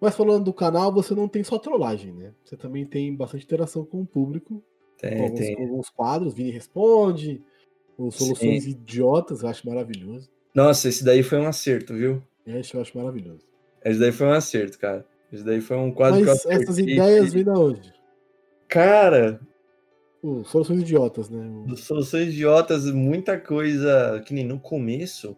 [SPEAKER 1] Mas falando do canal, você não tem só trollagem, né? Você também tem bastante interação com o público.
[SPEAKER 2] Tem, com alguns, tem.
[SPEAKER 1] Com alguns quadros, Vini Responde, soluções Sim. idiotas, eu acho maravilhoso.
[SPEAKER 2] Nossa, esse daí foi um acerto, viu?
[SPEAKER 1] Esse eu acho maravilhoso.
[SPEAKER 2] Esse daí foi um acerto, cara. Esse daí foi um quadro
[SPEAKER 1] Mas que essas ideias vêm da onde?
[SPEAKER 2] Cara...
[SPEAKER 1] Uh, soluções idiotas, né?
[SPEAKER 2] Soluções idiotas, muita coisa que nem no começo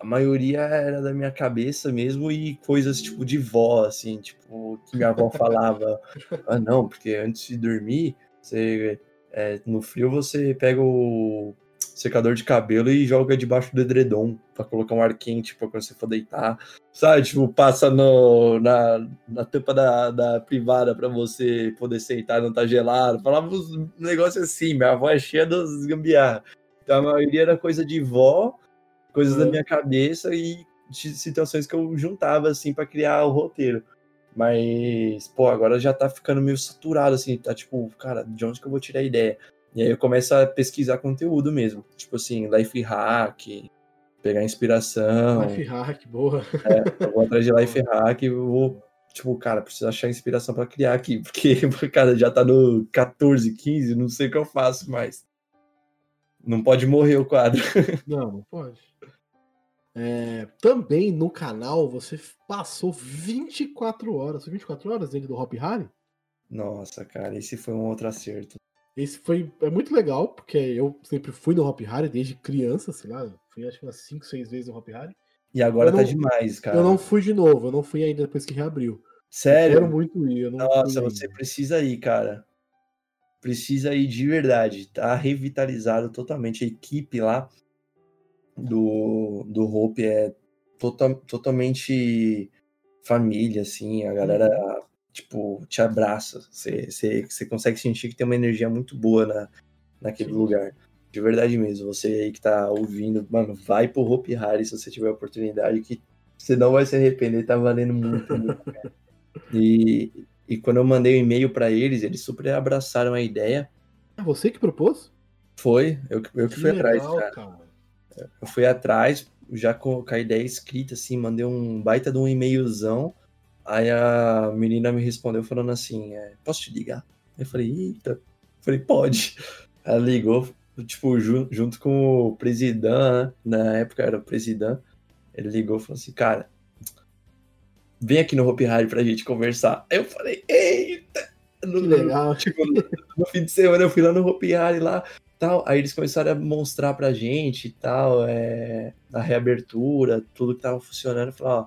[SPEAKER 2] a maioria era da minha cabeça mesmo e coisas tipo de vó, assim, tipo, que minha avó falava, [laughs] ah, não, porque antes de dormir, você, é, no frio você pega o secador de cabelo e joga debaixo do edredom para colocar um ar quente para quando você for deitar, sabe? Tipo, passa no, na, na tampa da, da privada para você poder sentar, não tá gelado. Falava uns negócios assim, minha avó é cheia dos gambiarra. Então a maioria era coisa de vó coisas da minha cabeça e situações que eu juntava assim para criar o roteiro. Mas, pô, agora já tá ficando meio saturado, assim, tá tipo, cara, de onde que eu vou tirar a ideia? E aí eu começo a pesquisar conteúdo mesmo. Tipo assim, life hack, pegar inspiração.
[SPEAKER 1] Life hack, boa.
[SPEAKER 2] É, eu vou atrás de [laughs] life hack e vou, tipo, cara, preciso achar inspiração para criar aqui, [laughs] porque, cara, já tá no 14, 15, não sei o que eu faço mais. Não pode morrer o quadro. [laughs]
[SPEAKER 1] Não, não pode. É, também no canal você passou 24 horas. 24 horas dentro do Hop Harry?
[SPEAKER 2] Nossa, cara, esse foi um outro acerto.
[SPEAKER 1] Esse foi é muito legal, porque eu sempre fui no Hop Harry desde criança, sei lá. Fui acho que umas 5, 6 vezes no Hop Harry.
[SPEAKER 2] E agora
[SPEAKER 1] Eu
[SPEAKER 2] tá
[SPEAKER 1] não-
[SPEAKER 2] demais, cara.
[SPEAKER 1] Eu não fui de novo, eu não fui ainda depois que reabriu.
[SPEAKER 2] Sério?
[SPEAKER 1] Quero muito ir. Eu não
[SPEAKER 2] Nossa, você
[SPEAKER 1] ainda.
[SPEAKER 2] precisa ir, cara. Precisa ir de verdade. Tá revitalizado totalmente. A equipe lá do, do Hope é tota- totalmente família, assim. A galera, tipo, te abraça. Você, você, você consegue sentir que tem uma energia muito boa na, naquele
[SPEAKER 1] Sim.
[SPEAKER 2] lugar. De verdade mesmo. Você aí que tá ouvindo, mano, vai pro Hope Harry se você tiver a oportunidade, que você não vai se arrepender, tá valendo muito. [laughs] E, e quando eu mandei o e-mail pra eles, eles super abraçaram a ideia.
[SPEAKER 1] É você que propôs?
[SPEAKER 2] Foi, eu, que- eu que fui atrás,
[SPEAKER 1] legal,
[SPEAKER 2] cara. Eu fui atrás, já com a ideia escrita, assim, mandei um baita de um e-mailzão. Aí a menina me respondeu falando assim: é, posso te ligar? Eu falei, eita. Eu falei, pode. Ela ligou, tipo, jun- junto com o presidente, né? na época era o presidente. Ele ligou e falou assim, cara, vem aqui no Hopi Hari pra gente conversar. Aí eu falei, eita! No-
[SPEAKER 1] legal.
[SPEAKER 2] Tipo, no, no fim de semana eu fui lá no Hopi Hari lá, tal. Aí eles começaram a mostrar pra gente e tal, é, a reabertura, tudo que tava funcionando. Eu falei, ó,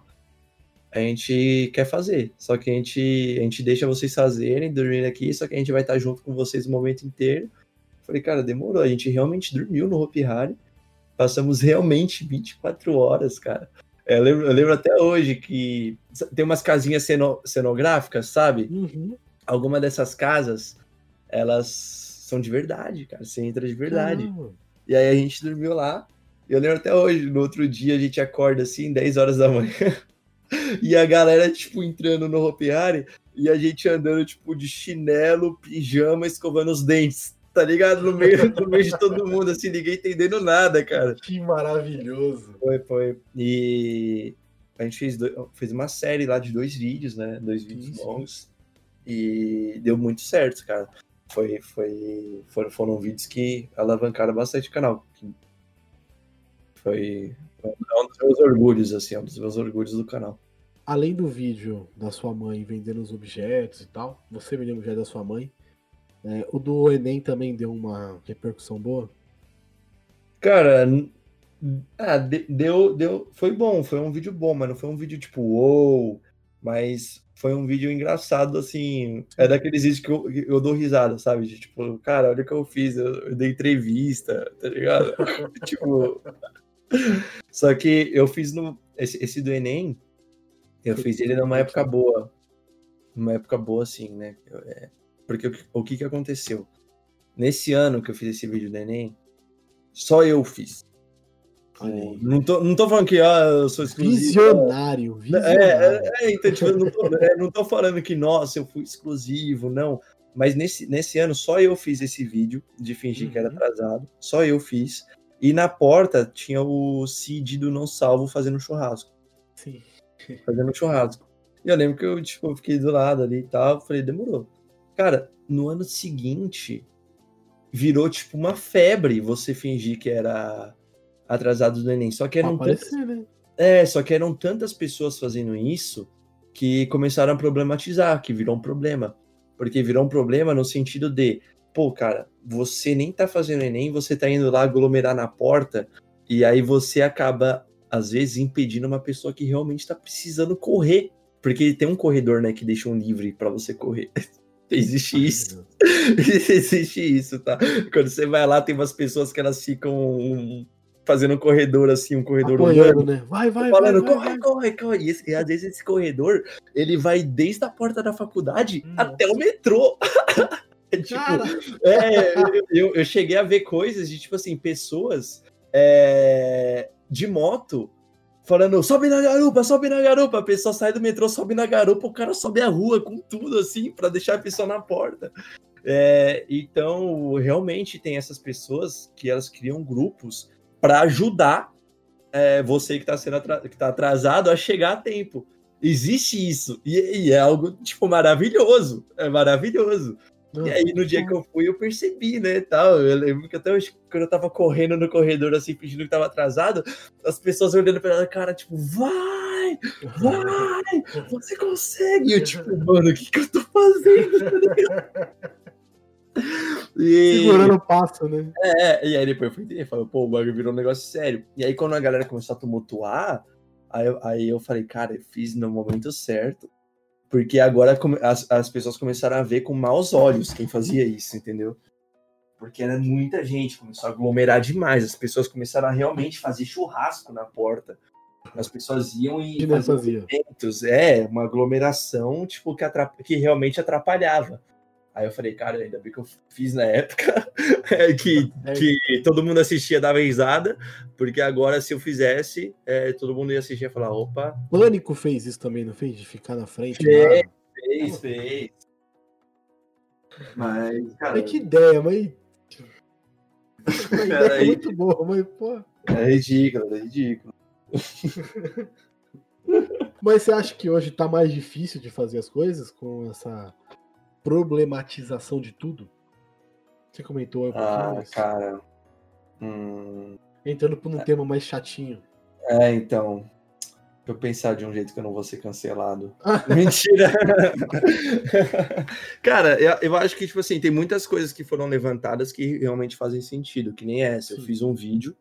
[SPEAKER 2] a gente quer fazer, só que a gente, a gente deixa vocês fazerem, dormirem aqui, só que a gente vai estar junto com vocês o momento inteiro. Falei, cara, demorou. A gente realmente dormiu no Hopi Hari. Passamos realmente 24 horas, cara. É, Eu lembro, eu lembro até hoje que tem umas casinhas ceno- cenográficas, sabe?
[SPEAKER 1] Uhum.
[SPEAKER 2] Alguma dessas casas, elas são de verdade, cara. Você entra de verdade. E aí a gente dormiu lá. Eu lembro até hoje, no outro dia a gente acorda assim, 10 horas da manhã. E a galera, tipo, entrando no Hopi Hari e a gente andando, tipo, de chinelo, pijama, escovando os dentes. Tá ligado? No meio, no meio de todo mundo, assim, ninguém entendendo nada, cara.
[SPEAKER 1] Que maravilhoso.
[SPEAKER 2] Foi, foi. E a gente fez, dois- fez uma série lá de dois vídeos, né? Dois vídeos longos. E deu muito certo, cara. Foi, foi, foram, foram vídeos que alavancaram bastante o canal. Foi é um dos meus orgulhos, assim, é um dos meus orgulhos do canal.
[SPEAKER 1] Além do vídeo da sua mãe vendendo os objetos e tal, você vendendo objetos da sua mãe, é, o do Enem também deu uma repercussão boa?
[SPEAKER 2] Cara, ah, de- deu, deu, foi bom, foi um vídeo bom, mas não foi um vídeo tipo, uou, mas foi um vídeo engraçado, assim, é daqueles vídeos que eu, eu dou risada, sabe? De, tipo, cara, olha o que eu fiz, eu, eu dei entrevista, tá ligado? [laughs] tipo, [laughs] só que eu fiz no, esse, esse do Enem, eu fiz ele numa época boa, numa época boa, assim, né? É, porque o, que- o que que aconteceu? Nesse ano que eu fiz esse vídeo do Enem, só eu fiz. Não tô, não tô falando que ah, eu sou exclusivo.
[SPEAKER 1] Visionário, visionário.
[SPEAKER 2] É, é, é, então, tipo, não tô, é, não tô falando que, nossa, eu fui exclusivo, não. Mas nesse, nesse ano só eu fiz esse vídeo de fingir que era
[SPEAKER 1] Uhum.
[SPEAKER 2] atrasado. Só eu fiz. E na porta tinha o Cid do Não Salvo fazendo churrasco.
[SPEAKER 1] Sim.
[SPEAKER 2] Fazendo churrasco. E eu lembro que eu, tipo, fiquei do lado ali e tal. Falei, demorou. Cara, no ano seguinte, virou, tipo, uma febre você fingir que era atrasado do Enem. Só que eram tantas
[SPEAKER 1] né?
[SPEAKER 2] é, só que eram tantas pessoas fazendo isso que começaram a problematizar, que virou um problema. Porque virou um problema no sentido de, pô, cara, você nem tá fazendo Enem, você tá indo lá aglomerar na porta, e aí você acaba, às vezes, impedindo uma pessoa que realmente tá precisando correr. Porque tem um corredor, né, que deixa um livre pra você correr. [laughs] Existe isso. [laughs] Existe isso, tá? Quando você vai lá, tem umas pessoas que elas ficam fazendo um corredor assim, um corredor
[SPEAKER 1] Apoiando,
[SPEAKER 2] humano.
[SPEAKER 1] né? Vai, vai, vai,
[SPEAKER 2] Falando,
[SPEAKER 1] vai,
[SPEAKER 2] corre,
[SPEAKER 1] vai.
[SPEAKER 2] corre, corre. E, esse- e às vezes esse corredor, ele vai desde a porta da faculdade
[SPEAKER 1] Nossa.
[SPEAKER 2] até o metrô. [laughs] Tipo, [laughs] é, eu, eu- cheguei a ver coisas de, tipo assim, pessoas é, de moto falando, sobe na garupa, sobe na garupa. A pessoa sai do metrô, sobe na garupa, o cara sobe a rua com tudo, assim, pra deixar a pessoa na porta. É, então, realmente tem essas pessoas que elas criam grupos para ajudar é, você que está sendo que tá atrasado a chegar a tempo. Existe isso. E, e é algo, tipo, maravilhoso. É maravilhoso. E aí, no dia que eu fui, eu percebi, né, tal. Eu lembro que até hoje, quando eu tava correndo no corredor, assim, fingindo que tava atrasado, as pessoas olhando pra ela, cara, tipo, vai, vai, você consegue. E eu, tipo, mano, o que que eu tô fazendo? [laughs]
[SPEAKER 1] E... Segurando o passo, né?
[SPEAKER 2] É, e aí depois eu fui entender, falei, pô, o bagulho virou um negócio sério. E aí quando a galera começou a tumultuar, aí eu, aí eu falei, cara, eu fiz no momento certo, porque agora as, as pessoas começaram a ver com maus olhos quem fazia isso, entendeu? Porque era muita gente, começou a aglomerar demais, as pessoas começaram a realmente fazer churrasco na porta. As pessoas iam e
[SPEAKER 1] faziam
[SPEAKER 2] eventos, é, uma aglomeração, tipo, que, atrap que realmente atrapalhava. Aí eu falei, cara, ainda bem que eu fiz na época, [laughs] é, que, é. que todo mundo assistia, dava risada, porque agora se eu fizesse, é, todo mundo ia assistir e falar, opa.
[SPEAKER 1] Pânico fez isso também, não fez? De ficar na frente?
[SPEAKER 2] Fez, fez, fez. Mas, cara.
[SPEAKER 1] que ideia, mas. é [laughs] muito boa, mas, pô.
[SPEAKER 2] É ridículo, é ridículo. [laughs]
[SPEAKER 1] mas você acha que hoje tá mais difícil de fazer as coisas com essa problematização de tudo? Você comentou
[SPEAKER 2] um Ah, cara. Hum...
[SPEAKER 1] Entrando por um é. tema mais chatinho.
[SPEAKER 2] É, então. Pra eu pensar de um jeito que eu não vou ser cancelado. [laughs] Mentira! [laughs] cara, eu, eu, acho que, tipo assim, tem muitas coisas que foram levantadas que realmente fazem sentido, que nem essa. Eu Sim. fiz um vídeo,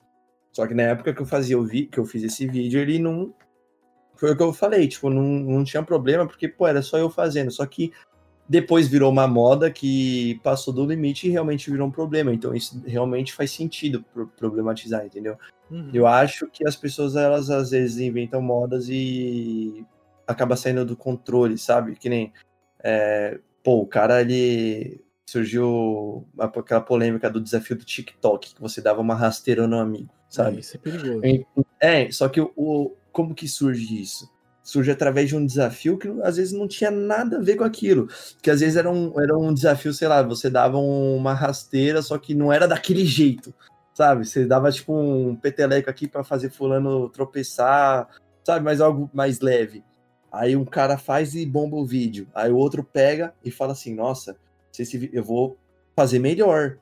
[SPEAKER 2] só que na época que eu fazia o vi que eu fiz esse vídeo, ele não. Foi o que eu falei, tipo, não, não tinha problema, porque, pô, era só eu fazendo. Só que depois virou uma moda que passou do limite e realmente virou um problema. Então isso realmente faz sentido problematizar, entendeu? Uhum. Eu acho que as pessoas elas às vezes inventam modas e acaba saindo do controle, sabe? Que nem é, pô, o cara ele surgiu aquela polêmica do desafio do TikTok, que você dava uma rasteira no amigo, sabe? É,
[SPEAKER 1] isso é perigoso.
[SPEAKER 2] É, só que o como que surge isso? Surge através de um desafio que às vezes não tinha nada a ver com aquilo. Que às vezes era um, era um desafio, sei lá, você dava uma rasteira, só que não era daquele jeito, sabe? Você dava tipo um peteleco aqui para fazer fulano tropeçar, sabe? Mas algo mais leve. Aí um cara faz e bomba o vídeo. Aí o outro pega e fala assim: Nossa, se eu vou fazer melhor.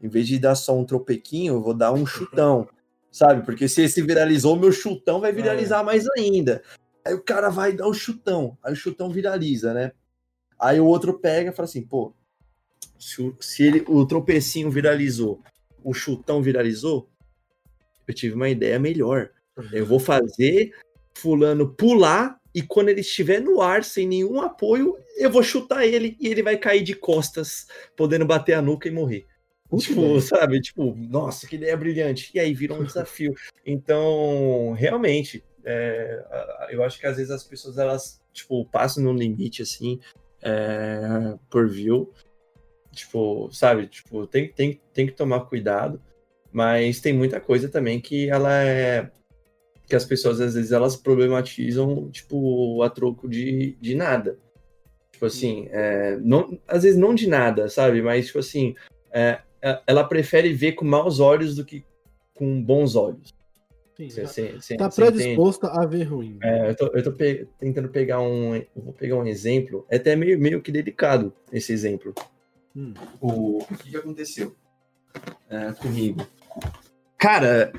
[SPEAKER 2] Em vez de dar só um tropequinho, eu vou dar um chutão [laughs] sabe? Porque se esse viralizou, meu chutão vai viralizar é. mais ainda. Aí o cara vai dar o chutão, aí o chutão viraliza, né? Aí o outro pega e fala assim, pô, se, o, se ele, o tropecinho viralizou, o chutão viralizou, eu tive uma ideia melhor. Eu vou fazer fulano pular e quando ele estiver no ar sem nenhum apoio, eu vou chutar ele e ele vai cair de costas, podendo bater a nuca e morrer. tipo, sabe? Tipo, nossa, que ideia brilhante. E aí virou um [laughs] desafio. Então, realmente, é, eu acho que às vezes as pessoas elas tipo passam no limite assim é, por view. Tipo sabe tipo tem, tem, tem que tomar cuidado. Mas tem muita coisa também que ela é que as pessoas às vezes elas problematizam tipo a troco de, de nada. Tipo assim é, não, às vezes não de nada sabe? Mas tipo assim é, é ela prefere ver com maus olhos do que com bons olhos
[SPEAKER 1] Sim, tá predisposta a ver ruim.
[SPEAKER 2] É, eu tô, eu tô pe tentando pegar um. vou pegar um exemplo. É até meio, meio que delicado esse exemplo. Hum. O, o que, que aconteceu é, comigo? Cara,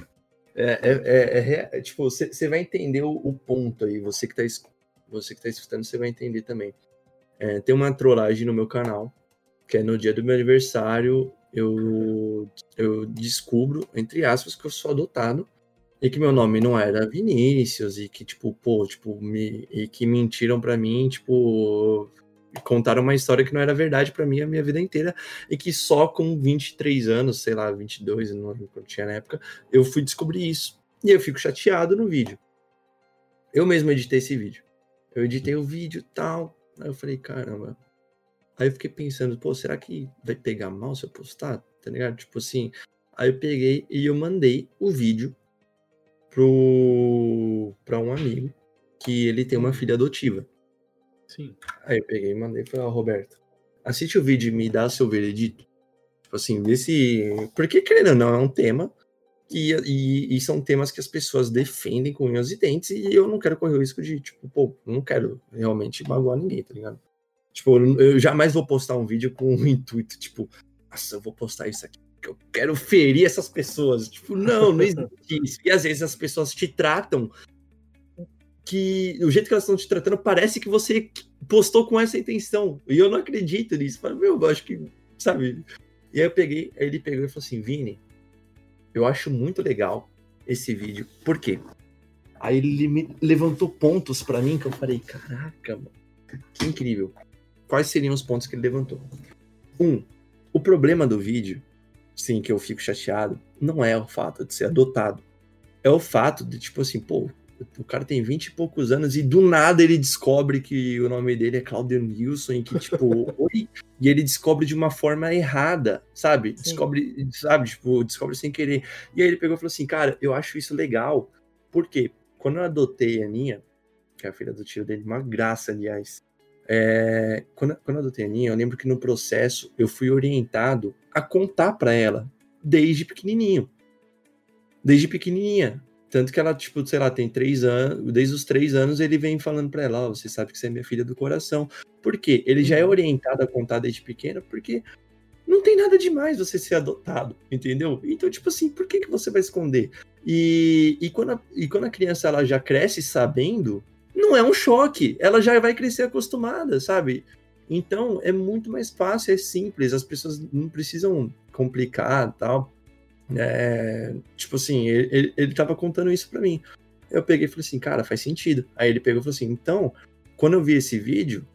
[SPEAKER 2] é, é, é tipo, você vai entender o, o, ponto aí. Você que, tá, você que tá escutando, você vai entender também. tem uma trollagem no meu canal, que é no dia do meu aniversário, eu, eu descubro, entre aspas, que eu sou adotado e que meu nome não era Vinícius e que tipo, pô, tipo, me e que mentiram para mim, tipo, contaram uma história que não era verdade para mim a minha vida inteira e que só com 23 anos, sei lá, 22, não lembro quando tinha na época, eu fui descobrir isso. E eu fico chateado no vídeo. Eu mesmo editei esse vídeo. Eu editei o vídeo tal. Aí eu falei, caramba. Aí eu fiquei pensando, pô, será que vai pegar mal se eu postar? Tá ligado? Tipo assim. Aí eu peguei e eu mandei o vídeo para um amigo que ele tem uma filha adotiva.
[SPEAKER 1] Sim.
[SPEAKER 2] Aí eu peguei e mandei para Roberto. Assiste o vídeo e me dá seu veredito. Tipo assim, desse. Porque, querendo ou não, é um tema. E, e, e, são temas que as pessoas defendem com unhas e dentes. E eu não quero correr o risco de, tipo, pô, não quero realmente magoar ninguém, tá ligado? Tipo, eu jamais vou postar um vídeo com o [laughs] intuito, tipo, nossa, eu vou postar isso aqui, porque eu quero ferir essas pessoas. Tipo, não, não existe isso. E às vezes as pessoas te tratam que o jeito que elas estão te tratando parece que você postou com essa intenção. E eu não acredito nisso. Meu, eu acho que, sabe? E aí eu peguei, aí ele pegou e falou assim, Vini, eu acho muito legal esse vídeo. Por quê? Aí ele me levantou pontos para mim que eu falei, caraca, mano, que incrível. Quais seriam os pontos que ele levantou? Um, o problema do vídeo, sim, que eu fico chateado, não é o fato de ser adotado. É o fato de, tipo assim, pô, o cara tem 20 e poucos anos e do nada ele descobre que o nome dele é Claudio Nilson e que, tipo, [laughs] oi, e ele descobre de uma forma errada, sabe? Sim. Descobre, sabe, tipo, descobre sem querer. E aí ele pegou e falou assim, cara, eu acho isso legal. Por quê? Quando eu adotei a Aninha, que é a filha do tio dele, uma graça, aliás, é, quando, quando eu adotei a Aninha, eu lembro que no processo eu fui orientado a contar para ela desde pequenininho. Desde pequenininha. Tanto que ela, tipo, sei lá, tem três anos, desde os três anos ele vem falando para ela, oh, você sabe que você é minha filha do coração. Por quê? Ele já é uhum. orientado a contar desde pequeno, porque não tem nada demais você ser adotado, entendeu? Então, tipo assim, por que, que você vai esconder? E, e, quando a, e quando a criança ela já cresce sabendo, não é um choque, ela já vai crescer acostumada, sabe? Então, é muito mais fácil, é simples, as pessoas não precisam complicar tal. É, tipo assim, ele, ele, ele tava contando isso para mim. Eu peguei e falei assim, cara, faz sentido. Aí ele pegou e falou assim, então, quando eu vi esse vídeo,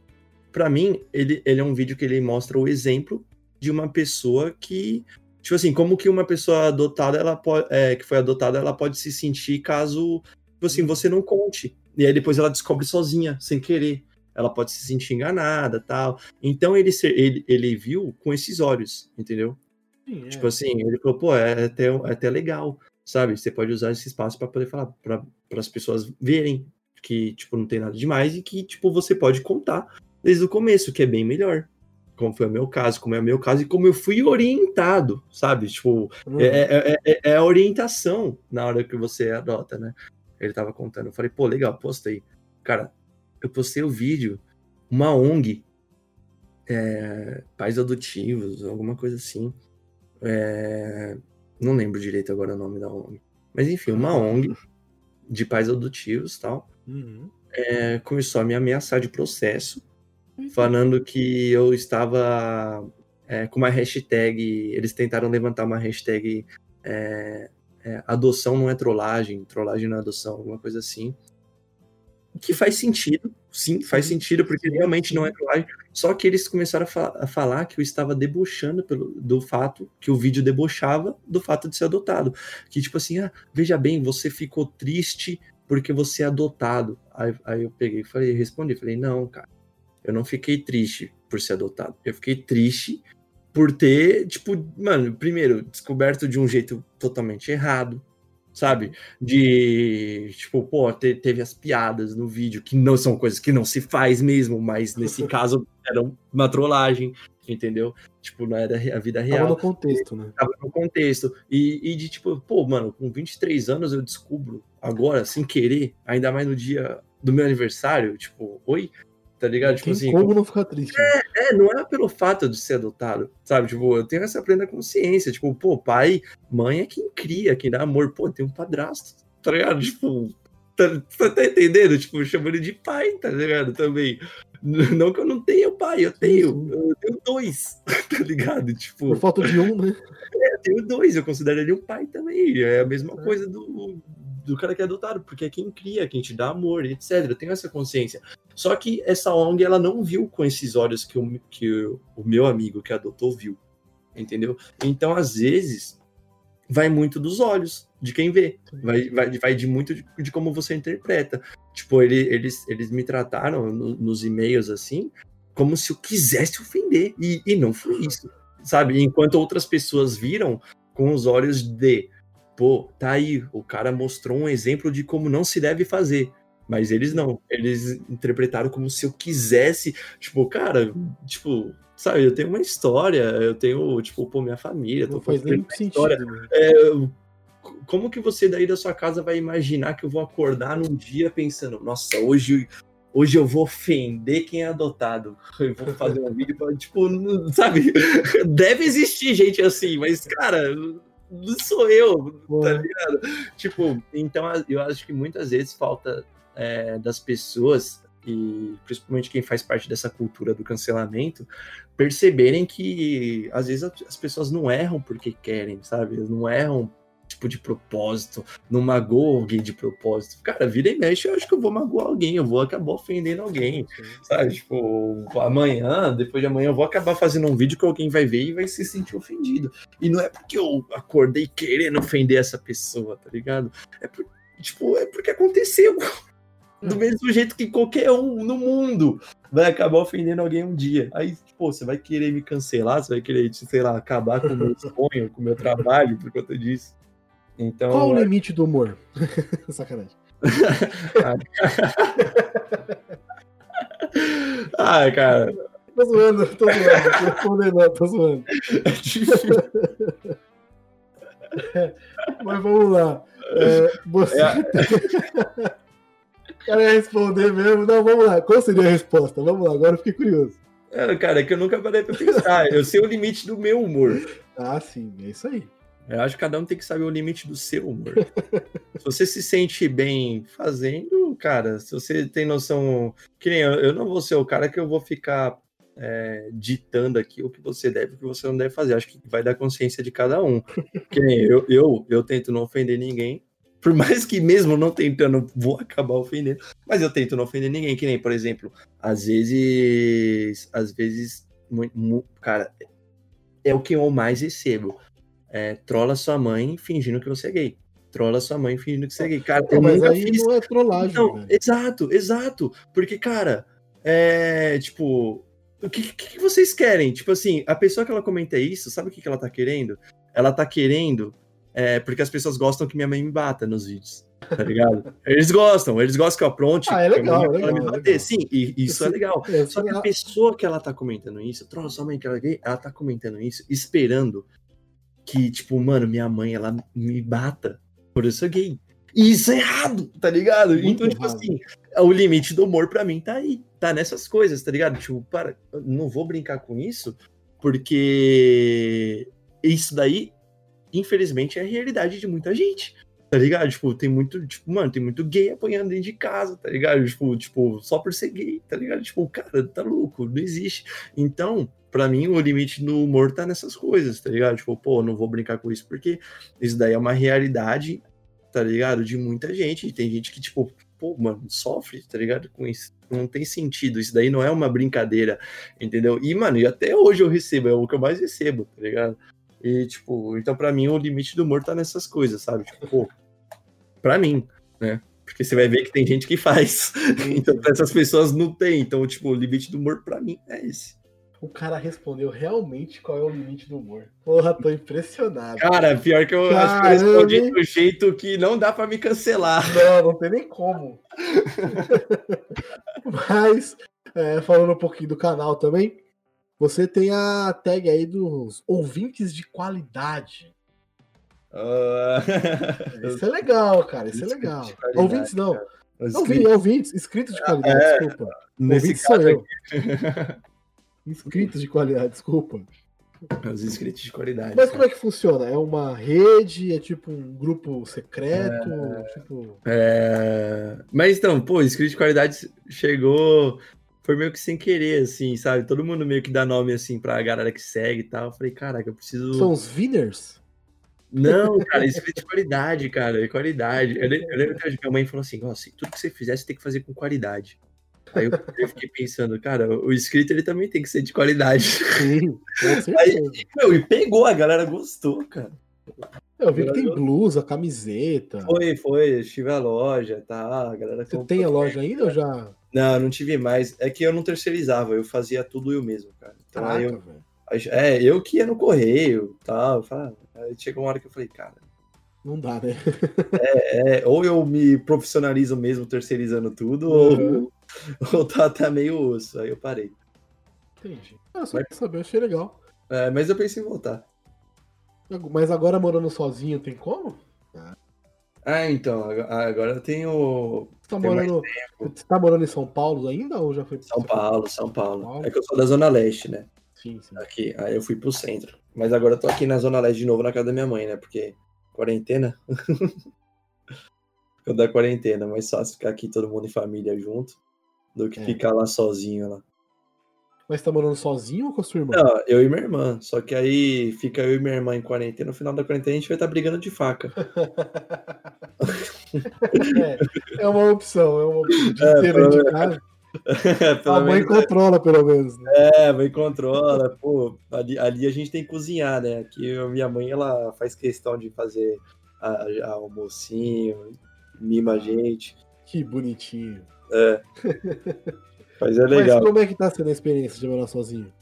[SPEAKER 2] para mim, ele, ele é um vídeo que ele mostra o exemplo de uma pessoa que, tipo assim, como que uma pessoa adotada, ela pode, é, que foi adotada, ela pode se sentir caso, tipo assim, você não conte. E aí depois ela descobre sozinha, sem querer. Ela pode se sentir enganada, tal. Então ele, ele, ele viu com esses olhos, entendeu? Sim, é. Tipo assim, ele falou, pô, é até, é até legal, sabe? Você pode usar esse espaço para poder falar, para as pessoas verem que, tipo, não tem nada demais e que, tipo, você pode contar desde o começo, que é bem melhor. Como foi o meu caso, como é o meu caso e como eu fui orientado, sabe? Tipo, uhum. é, é, é, a orientação na hora que você adota, né? Ele tava contando. Eu falei, pô, legal, postei. Cara, eu postei o vídeo, uma ONG, é, pais adotivos, alguma coisa assim. É... Não lembro direito agora o nome da ONG. Mas enfim, uma ONG de pais adotivos tal. Uhum. É, começou a me ameaçar de processo, uhum. falando que eu estava é, com uma hashtag. Eles tentaram levantar uma hashtag é, é, adoção não é trollagem, trollagem não é adoção, alguma coisa assim que faz sentido, sim, faz sentido, porque realmente não é trollagem. Só que eles começaram a, fa a, falar que eu estava debochando pelo, do fato, que o vídeo debochava do fato de ser adotado. Que, tipo assim, ah, veja bem, você ficou triste porque você é adotado. Aí, aí eu peguei e falei, respondi, falei, não, cara, eu não fiquei triste por ser adotado. Eu fiquei triste por ter, tipo, mano, primeiro, descoberto de um jeito totalmente errado, sabe? De, tipo, pô, te, teve as piadas no vídeo, que não são coisas que não se faz mesmo, mas nesse [laughs] caso era uma trollagem, entendeu? Tipo, não era a vida real. Tava
[SPEAKER 1] no contexto, né?
[SPEAKER 2] Tava no contexto. E, e de, tipo, pô, mano, com 23 anos eu descubro agora, sem querer, ainda mais no dia do meu aniversário, tipo, oi, tá ligado?
[SPEAKER 1] Tipo assim. Como não ficar triste?
[SPEAKER 2] É, é, não é pelo fato de ser adotado, sabe? Tipo, eu tenho essa plena consciência. Tipo, pô, pai, mãe é quem cria, quem dá amor. Pô, tem um padrasto, tá ligado? Tipo, tá, tá, tá entendendo? Tipo, chamo ele de pai, tá ligado? Também. Não que eu não tenha pai, eu tenho. Eu tenho dois, [laughs] tá ligado? Tipo.
[SPEAKER 1] Por falta de um, né?
[SPEAKER 2] É, eu tenho dois, eu considero ele um pai também. É a mesma é. coisa do, do cara que é adotado, porque é quem cria, quem te dá amor, etc. Eu tenho essa consciência. Só que essa ONG, ela não viu com esses olhos que o, que o meu amigo que adotou viu, entendeu? Então, às vezes, vai muito dos olhos de quem vê, vai, vai, vai de muito de, de como você interpreta. Tipo, ele, eles, eles me trataram no, nos e-mails assim, como se eu quisesse ofender, e, e não foi isso, sabe? Enquanto outras pessoas viram com os olhos de pô, tá aí, o cara mostrou um exemplo de como não se deve fazer. Mas eles não, eles interpretaram como se eu quisesse, tipo, cara, tipo, sabe, eu tenho uma história, eu tenho, tipo, pô, minha família,
[SPEAKER 1] não faz nem
[SPEAKER 2] história. Sentido, né? é, como que você daí da sua casa vai imaginar que eu vou acordar num dia pensando, nossa, hoje hoje eu vou ofender quem é adotado. [laughs] Eu vou fazer um vídeo tipo, sabe? [laughs] Deve existir gente assim, mas, cara, sou eu, tá ligado? Tipo, então eu acho que muitas vezes falta é, das pessoas, e principalmente quem faz parte dessa cultura do cancelamento, perceberem que às vezes as pessoas não erram porque querem, sabe? Não erram tipo de propósito, não magoam alguém de propósito. Cara, vira e mexe, eu acho que eu vou magoar alguém, eu vou acabar ofendendo alguém, sabe? Tipo, amanhã, depois de amanhã, eu vou acabar fazendo um vídeo que alguém vai ver e vai se sentir ofendido. E não é porque eu acordei querendo ofender essa pessoa, tá ligado? É por, tipo, é porque aconteceu. Do mesmo jeito que qualquer um no mundo vai acabar ofendendo alguém um dia. Aí, pô, você vai querer me cancelar, você vai querer, sei lá, acabar com o meu sonho, com o meu trabalho por conta disso. Então,
[SPEAKER 1] Qual o limite do humor? [laughs] Sacanagem. [laughs]
[SPEAKER 2] ah, cara,
[SPEAKER 1] Tô zoando, tô zoando. Tô respondendo, não, tô zoando.
[SPEAKER 2] é difícil. [laughs]
[SPEAKER 1] Mas vamos lá. É, você.
[SPEAKER 2] É.
[SPEAKER 1] O cara ia responder mesmo. Não, vamos lá. Qual seria a resposta? Vamos lá, agora eu fiquei curioso.
[SPEAKER 2] É, cara, é que eu nunca parei pra pensar. Eu sei o limite do meu humor.
[SPEAKER 1] Ah, sim, é isso aí.
[SPEAKER 2] Eu acho que cada um tem que saber o limite do seu humor. se você se sente bem fazendo, cara, se você tem noção. Que nem eu, eu não vou ser o cara que eu vou ficar é, ditando aqui o que você deve e o que você não deve fazer. Acho que vai dar consciência de cada um. Que nem eu, eu, eu tento não ofender ninguém. Por mais que mesmo não tentando, vou acabar ofendendo. Mas eu tento não ofender ninguém. Que nem, por exemplo, às vezes. Às vezes. cara, é o que eu mais recebo é, trola sua mãe fingindo que você é gay. Trola sua mãe fingindo que você é gay. Cara, eu
[SPEAKER 1] mas
[SPEAKER 2] nunca
[SPEAKER 1] aí
[SPEAKER 2] fiz.
[SPEAKER 1] não é trollagem, velho.
[SPEAKER 2] exato, exato. Porque, cara, é tipo. O que, que, vocês querem? Tipo assim, a pessoa que ela comenta isso, sabe o que, que ela tá querendo? Ela tá querendo. É, porque as pessoas gostam que minha mãe me bata nos vídeos. Tá ligado? [laughs] Eles gostam, eles gostam que eu apronte.
[SPEAKER 1] Ah, é legal,
[SPEAKER 2] mãe
[SPEAKER 1] legal,
[SPEAKER 2] me
[SPEAKER 1] é
[SPEAKER 2] bater.
[SPEAKER 1] legal.
[SPEAKER 2] Sim, e isso é
[SPEAKER 1] Esse-
[SPEAKER 2] legal.
[SPEAKER 1] É,
[SPEAKER 2] Só que a pessoa que ela tá comentando isso, trola sua mãe que ela é gay, ela tá comentando isso esperando que, tipo, mano, minha mãe, ela me bata por eu ser gay. E isso é errado, tá ligado?
[SPEAKER 1] Muito
[SPEAKER 2] então, tipo
[SPEAKER 1] errado.
[SPEAKER 2] assim, o limite do humor pra mim tá aí, tá nessas coisas, tá ligado? Tipo, para, não vou brincar com isso, porque isso daí, infelizmente, é a realidade de muita gente. Tá ligado? Tipo, tem muito, tipo, mano, tem muito gay apanhando dentro de casa, tá ligado? Tipo, tipo, só por ser gay, tá ligado? Tipo, cara, tá louco, não existe. Então, pra mim, o limite do humor tá nessas coisas, tá ligado? Tipo, pô, não vou brincar com isso porque isso daí é uma realidade, tá ligado? De muita gente. E tem gente que, tipo, pô, mano, sofre, tá ligado? Com isso. Não tem sentido. Isso daí não é uma brincadeira, entendeu? E, mano, e até hoje eu recebo, é o que eu mais recebo, tá ligado? E, tipo, então pra mim o limite do humor tá nessas coisas, sabe? Tipo, pô, pra mim, né? Porque você vai ver que tem gente que faz. [laughs] Então, pra essas pessoas não tem. Então, tipo, o limite do humor pra mim é esse.
[SPEAKER 1] O cara respondeu realmente qual é o limite do humor. Porra, tô impressionado.
[SPEAKER 2] Cara, pior que eu acho que eu
[SPEAKER 1] Caramba,
[SPEAKER 2] respondi do jeito que não dá pra me cancelar.
[SPEAKER 1] Não, não tem nem como. [laughs] Mas, é, falando um pouquinho do canal também, você tem a tag aí dos ouvintes de qualidade.
[SPEAKER 2] Ah,
[SPEAKER 1] Isso é legal, cara. Isso é legal. Ouvintes não.
[SPEAKER 2] Os
[SPEAKER 1] Ouvintes, ouvintes, inscritos de qualidade,
[SPEAKER 2] é.
[SPEAKER 1] desculpa. Ouvintes sou eu. [laughs] Inscritos de qualidade, desculpa.
[SPEAKER 2] os inscritos de qualidade.
[SPEAKER 1] Mas como é que funciona? É uma rede? É tipo um grupo secreto? Tipo.
[SPEAKER 2] É, Mas então, pô, inscrito de qualidade chegou. Foi meio que sem querer, assim, sabe? Todo mundo meio que dá nome, assim, pra galera que segue e tal. Eu falei, caraca, eu preciso.
[SPEAKER 1] São os winners?
[SPEAKER 2] Não, cara, inscrito de qualidade, cara, de qualidade. Eu, le- eu lembro que minha mãe falou assim: ó, se tudo que você fizer, você tem que fazer com qualidade. Aí eu, eu fiquei pensando, cara, o inscrito ele também tem que ser de qualidade.
[SPEAKER 1] Sim, certeza.
[SPEAKER 2] Meu, e pegou, a galera gostou, cara.
[SPEAKER 1] Eu vi que tem blusa, camiseta.
[SPEAKER 2] Foi, foi, estive a loja, tá? A galera
[SPEAKER 1] Você tem a loja ainda ou já?
[SPEAKER 2] Não, não tive mais. É que eu não terceirizava, eu fazia tudo eu mesmo, cara. Então aí
[SPEAKER 1] Caraca,
[SPEAKER 2] eu,
[SPEAKER 1] velho.
[SPEAKER 2] é, eu que ia no correio tal. Falava, aí chegou uma hora que eu falei, cara,
[SPEAKER 1] Não dá, né? [laughs]
[SPEAKER 2] é, ou eu me profissionalizo mesmo terceirizando tudo,
[SPEAKER 1] Uhum.
[SPEAKER 2] ou, [laughs] ou tá, tá meio osso. Aí eu parei.
[SPEAKER 1] Entendi. Ah, só pra saber, achei legal.
[SPEAKER 2] É, mas eu pensei em voltar.
[SPEAKER 1] Mas agora morando sozinho tem como?
[SPEAKER 2] Ah, então, ag- agora eu tenho
[SPEAKER 1] Você tá, morando, você tá morando em São Paulo ainda ou já foi
[SPEAKER 2] São Paulo, São Paulo.
[SPEAKER 1] Paulo.
[SPEAKER 2] É que eu sou da Zona Leste, né?
[SPEAKER 1] Sim, sim.
[SPEAKER 2] Aqui, aí eu fui pro centro. Mas agora eu tô aqui na Zona Leste de novo, na casa da minha mãe, né? Porque quarentena. [laughs] Ficou da quarentena, mais fácil ficar aqui todo mundo em família junto do que
[SPEAKER 1] É.
[SPEAKER 2] ficar lá sozinho lá.
[SPEAKER 1] Mas tá morando sozinho ou com a sua irmã?
[SPEAKER 2] Não, eu e minha irmã. Só que aí fica eu e minha irmã em quarentena. No final da quarentena a gente vai estar brigando de faca. [laughs]
[SPEAKER 1] é, é uma opção, é uma opção. De
[SPEAKER 2] É,
[SPEAKER 1] ter de casa. [laughs] A mãe
[SPEAKER 2] menos,
[SPEAKER 1] controla, pelo menos. Né?
[SPEAKER 2] é, mãe controla. Pô, ali, ali a gente tem que cozinhar, né? Aqui a minha mãe ela faz questão de fazer a, a almocinho, mima a gente.
[SPEAKER 1] Que bonitinho. [laughs]
[SPEAKER 2] Mas é legal.
[SPEAKER 1] Mas como é que tá sendo a experiência de morar sozinho?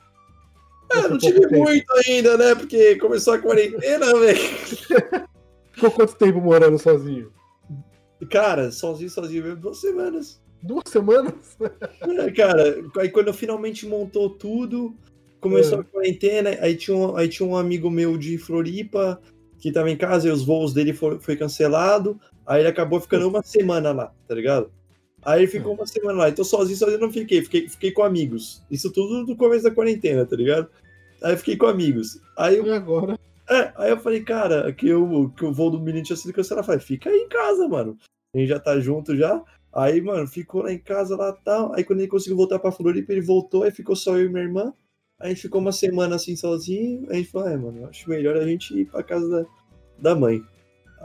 [SPEAKER 2] É, não tive
[SPEAKER 1] tempo.
[SPEAKER 2] muito ainda, né? Porque começou a quarentena, [laughs] velho.
[SPEAKER 1] Ficou quanto tempo morando sozinho?
[SPEAKER 2] Cara, sozinho, sozinho mesmo, duas semanas.
[SPEAKER 1] Duas semanas?
[SPEAKER 2] É, cara, aí quando eu finalmente montou tudo, começou
[SPEAKER 1] É.
[SPEAKER 2] a quarentena, aí tinha, um, aí tinha um amigo meu de Floripa que tava em casa e os voos dele foi, foi cancelado, aí ele acabou ficando uma semana lá, tá ligado? Aí ficou uma semana lá, então sozinho, sozinho não fiquei, fiquei, fiquei com amigos. Isso tudo no começo da quarentena, tá ligado? Aí fiquei com amigos. Aí eu
[SPEAKER 1] E agora?
[SPEAKER 2] É, aí eu falei, cara, que, eu, que o voo do menino tinha sido cancelado. Eu falei, fica aí em casa, mano. A gente já tá junto já. Aí, mano, ficou lá em casa lá tal. Aí quando ele conseguiu voltar pra Floripa, ele voltou, aí ficou só eu e minha irmã. Aí ficou uma semana assim sozinho. Aí a gente falou, é, mano, acho melhor a gente ir pra casa da, da mãe.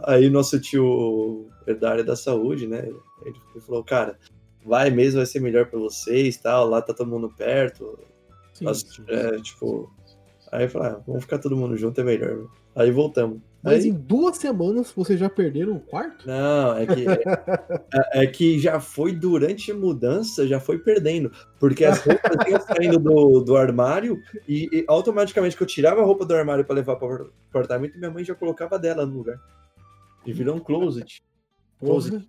[SPEAKER 2] Aí nosso tio é da área da saúde, né? Ele falou, cara, vai mesmo, vai ser melhor pra vocês tal. Lá tá todo mundo perto.
[SPEAKER 1] Sim, sim,
[SPEAKER 2] é,
[SPEAKER 1] sim,
[SPEAKER 2] tipo. Aí falei, ah, vamos ficar todo mundo junto, é melhor. Aí voltamos.
[SPEAKER 1] Mas
[SPEAKER 2] Aí-
[SPEAKER 1] em duas semanas vocês já perderam o quarto?
[SPEAKER 2] Não, é que, é, [laughs] é que já foi durante a mudança, já foi perdendo. Porque as roupas [laughs] iam saindo do, do armário e, e automaticamente que eu tirava a roupa do armário para levar para o apartamento, minha mãe já colocava dela no lugar. E virou um closet. Closet.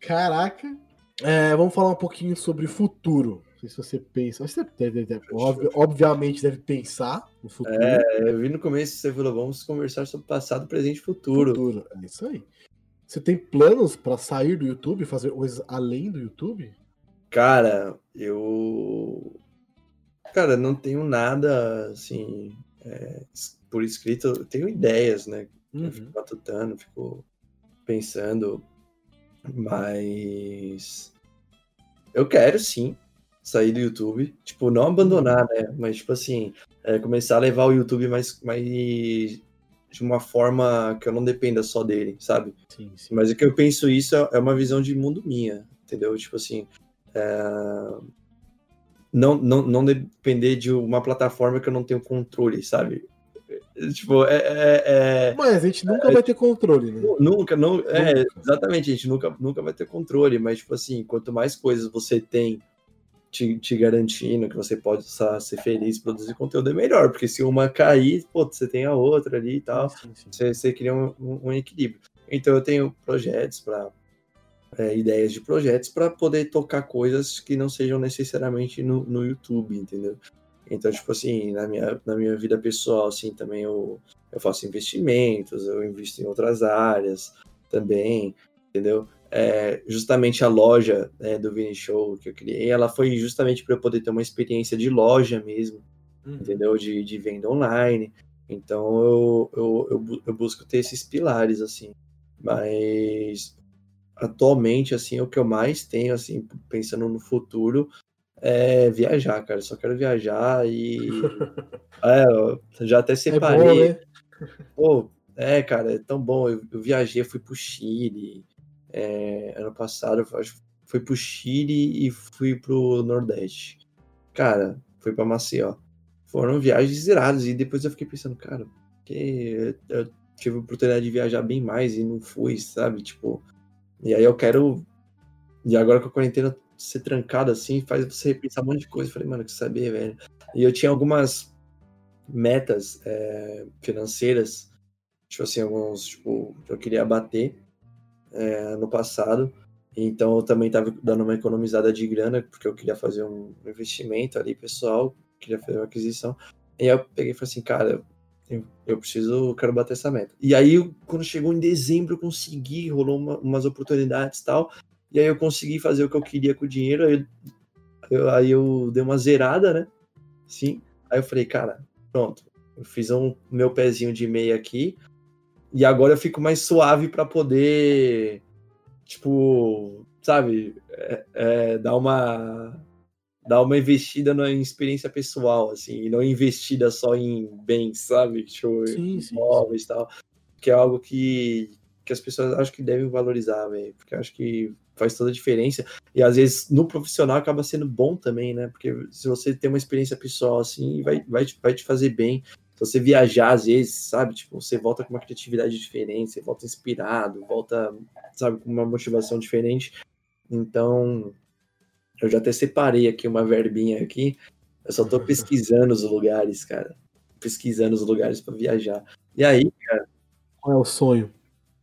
[SPEAKER 1] Caraca. É, vamos falar um pouquinho sobre futuro. Não sei se você pensa. Você deve, deve- obvi- obviamente deve pensar no futuro.
[SPEAKER 2] É, eu vi no começo, você falou, vamos conversar sobre passado, presente e futuro.
[SPEAKER 1] futuro. É isso aí. Você tem planos pra sair do YouTube, fazer coisas além do YouTube?
[SPEAKER 2] Cara, eu. Cara, não tenho nada assim. é, por escrito, eu tenho ideias, né?
[SPEAKER 1] Uhum.
[SPEAKER 2] Eu fico matutando, fico pensando, mas eu quero sim sair do YouTube, tipo, não abandonar, né? Mas tipo assim, é, começar a levar o YouTube mais, mais de uma forma que eu não dependa só dele, sabe?
[SPEAKER 1] Sim, sim.
[SPEAKER 2] Mas o que eu penso isso é é uma visão de mundo minha, entendeu? Tipo assim, é, não, não, não depender de uma plataforma que eu não tenho controle, sabe? Tipo, é, é- é-
[SPEAKER 1] Mas a gente nunca vai ter controle, né?
[SPEAKER 2] Nu- Nunca, não, é, exatamente, a gente nunca, nunca vai ter controle, mas, tipo assim, quanto mais coisas você tem te, te garantindo que você pode ser feliz, produzir conteúdo, é melhor, porque se uma cair, pô, você tem a outra ali e tal,
[SPEAKER 1] Sim, sim.
[SPEAKER 2] você, você cria um, um- um equilíbrio. Então, eu tenho projetos para ideias de projetos para poder tocar coisas que não sejam necessariamente no, no YouTube, entendeu? Então, tipo assim, na minha, na minha vida pessoal, assim, também eu, eu faço investimentos, eu invisto em outras áreas também, entendeu? É, justamente a loja né, do Vini Show que eu criei, ela foi justamente para eu poder ter uma experiência de loja mesmo,
[SPEAKER 1] Uhum.
[SPEAKER 2] entendeu? De, de venda online. Então eu, eu, eu, eu busco ter esses pilares, assim. Mas atualmente, assim, o que eu mais tenho, assim, pensando no futuro, é viajar, cara. Eu só quero viajar e. [laughs] é, eu já até
[SPEAKER 1] É
[SPEAKER 2] separei.
[SPEAKER 1] bom, né?
[SPEAKER 2] Pô, é, cara, é tão bom. Eu, eu viajei, fui pro Chile. é, ano passado, eu acho que fui pro Chile e fui pro Nordeste. Cara, fui pra Maceió. Foram viagens iradas. E depois eu fiquei pensando, cara, que eu tive a oportunidade de viajar bem mais e não fui, sabe? Tipo, e aí eu quero. E agora com a quarentena ser trancada assim, faz você repensar um monte de coisa. Eu falei, mano, que saber, velho. E eu tinha algumas metas é, financeiras, tipo assim, alguns, tipo, que eu queria bater é, no passado. Então eu também tava dando uma economizada de grana, porque eu queria fazer um investimento ali pessoal, queria fazer uma aquisição. E aí eu peguei e falei assim, cara, Eu, eu preciso, eu quero bater essa meta. E aí, quando chegou em dezembro, eu consegui, rolou uma- umas oportunidades e tal. E aí eu consegui fazer o que eu queria com o dinheiro. Aí eu, aí eu dei uma zerada, né? Sim. Aí eu falei, cara, pronto. Eu fiz um meu pezinho de meia aqui. E agora eu fico mais suave pra poder, tipo, sabe, é, é, dar uma dar uma investida na experiência pessoal, assim, e não investida só em bens, sabe? Tipo,
[SPEAKER 1] sim.
[SPEAKER 2] imóveis e tal. Que é algo que, que as pessoas acho que devem valorizar, velho. Porque acho que faz toda a diferença. E às vezes no profissional acaba sendo bom também, né? Porque se você tem uma experiência pessoal assim, vai, vai, te- vai te fazer bem. Se você viajar, às vezes, sabe? Tipo, você volta com uma criatividade diferente, você volta inspirado, volta, sabe, com uma motivação diferente. Então, eu já até separei aqui uma verbinha aqui. Eu só tô [laughs] pesquisando os lugares, cara. Pesquisando os lugares para viajar. E aí,
[SPEAKER 1] Qual é o sonho?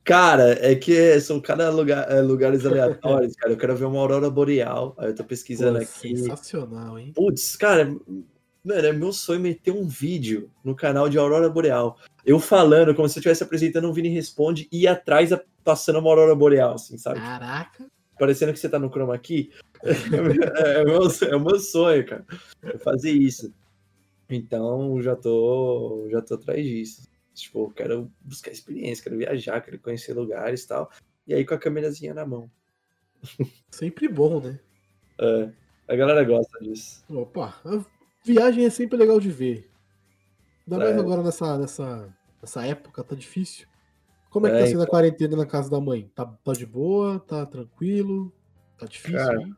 [SPEAKER 2] Cara, é que são cada lugar, é, lugares aleatórios, cara. Eu quero ver uma aurora boreal. Aí eu tô pesquisando
[SPEAKER 1] Pô,
[SPEAKER 2] aqui.
[SPEAKER 1] Sensacional, hein?
[SPEAKER 2] Putz, cara, mano, é meu sonho meter um vídeo no canal de aurora boreal. Eu falando, como se eu estivesse apresentando um Vini Responde e atrás passando uma aurora boreal, assim, sabe?
[SPEAKER 1] Caraca.
[SPEAKER 2] Parecendo que você tá no chroma key. [laughs] é, o meu, é o meu sonho, cara. É fazer isso. Então, já tô, já tô atrás disso. Tipo, quero buscar experiência, quero viajar, quero conhecer lugares e tal. E aí com a câmerazinha na mão.
[SPEAKER 1] Sempre bom, né?
[SPEAKER 2] É, a galera gosta disso.
[SPEAKER 1] Opa, a viagem é sempre legal de ver. Ainda mais
[SPEAKER 2] É.
[SPEAKER 1] agora nessa, nessa, nessa época, tá difícil. Como é que
[SPEAKER 2] É,
[SPEAKER 1] tá sendo a quarentena na casa da mãe? Tá, tá de boa? Tá tranquilo? Tá difícil?
[SPEAKER 2] Cara,
[SPEAKER 1] hein?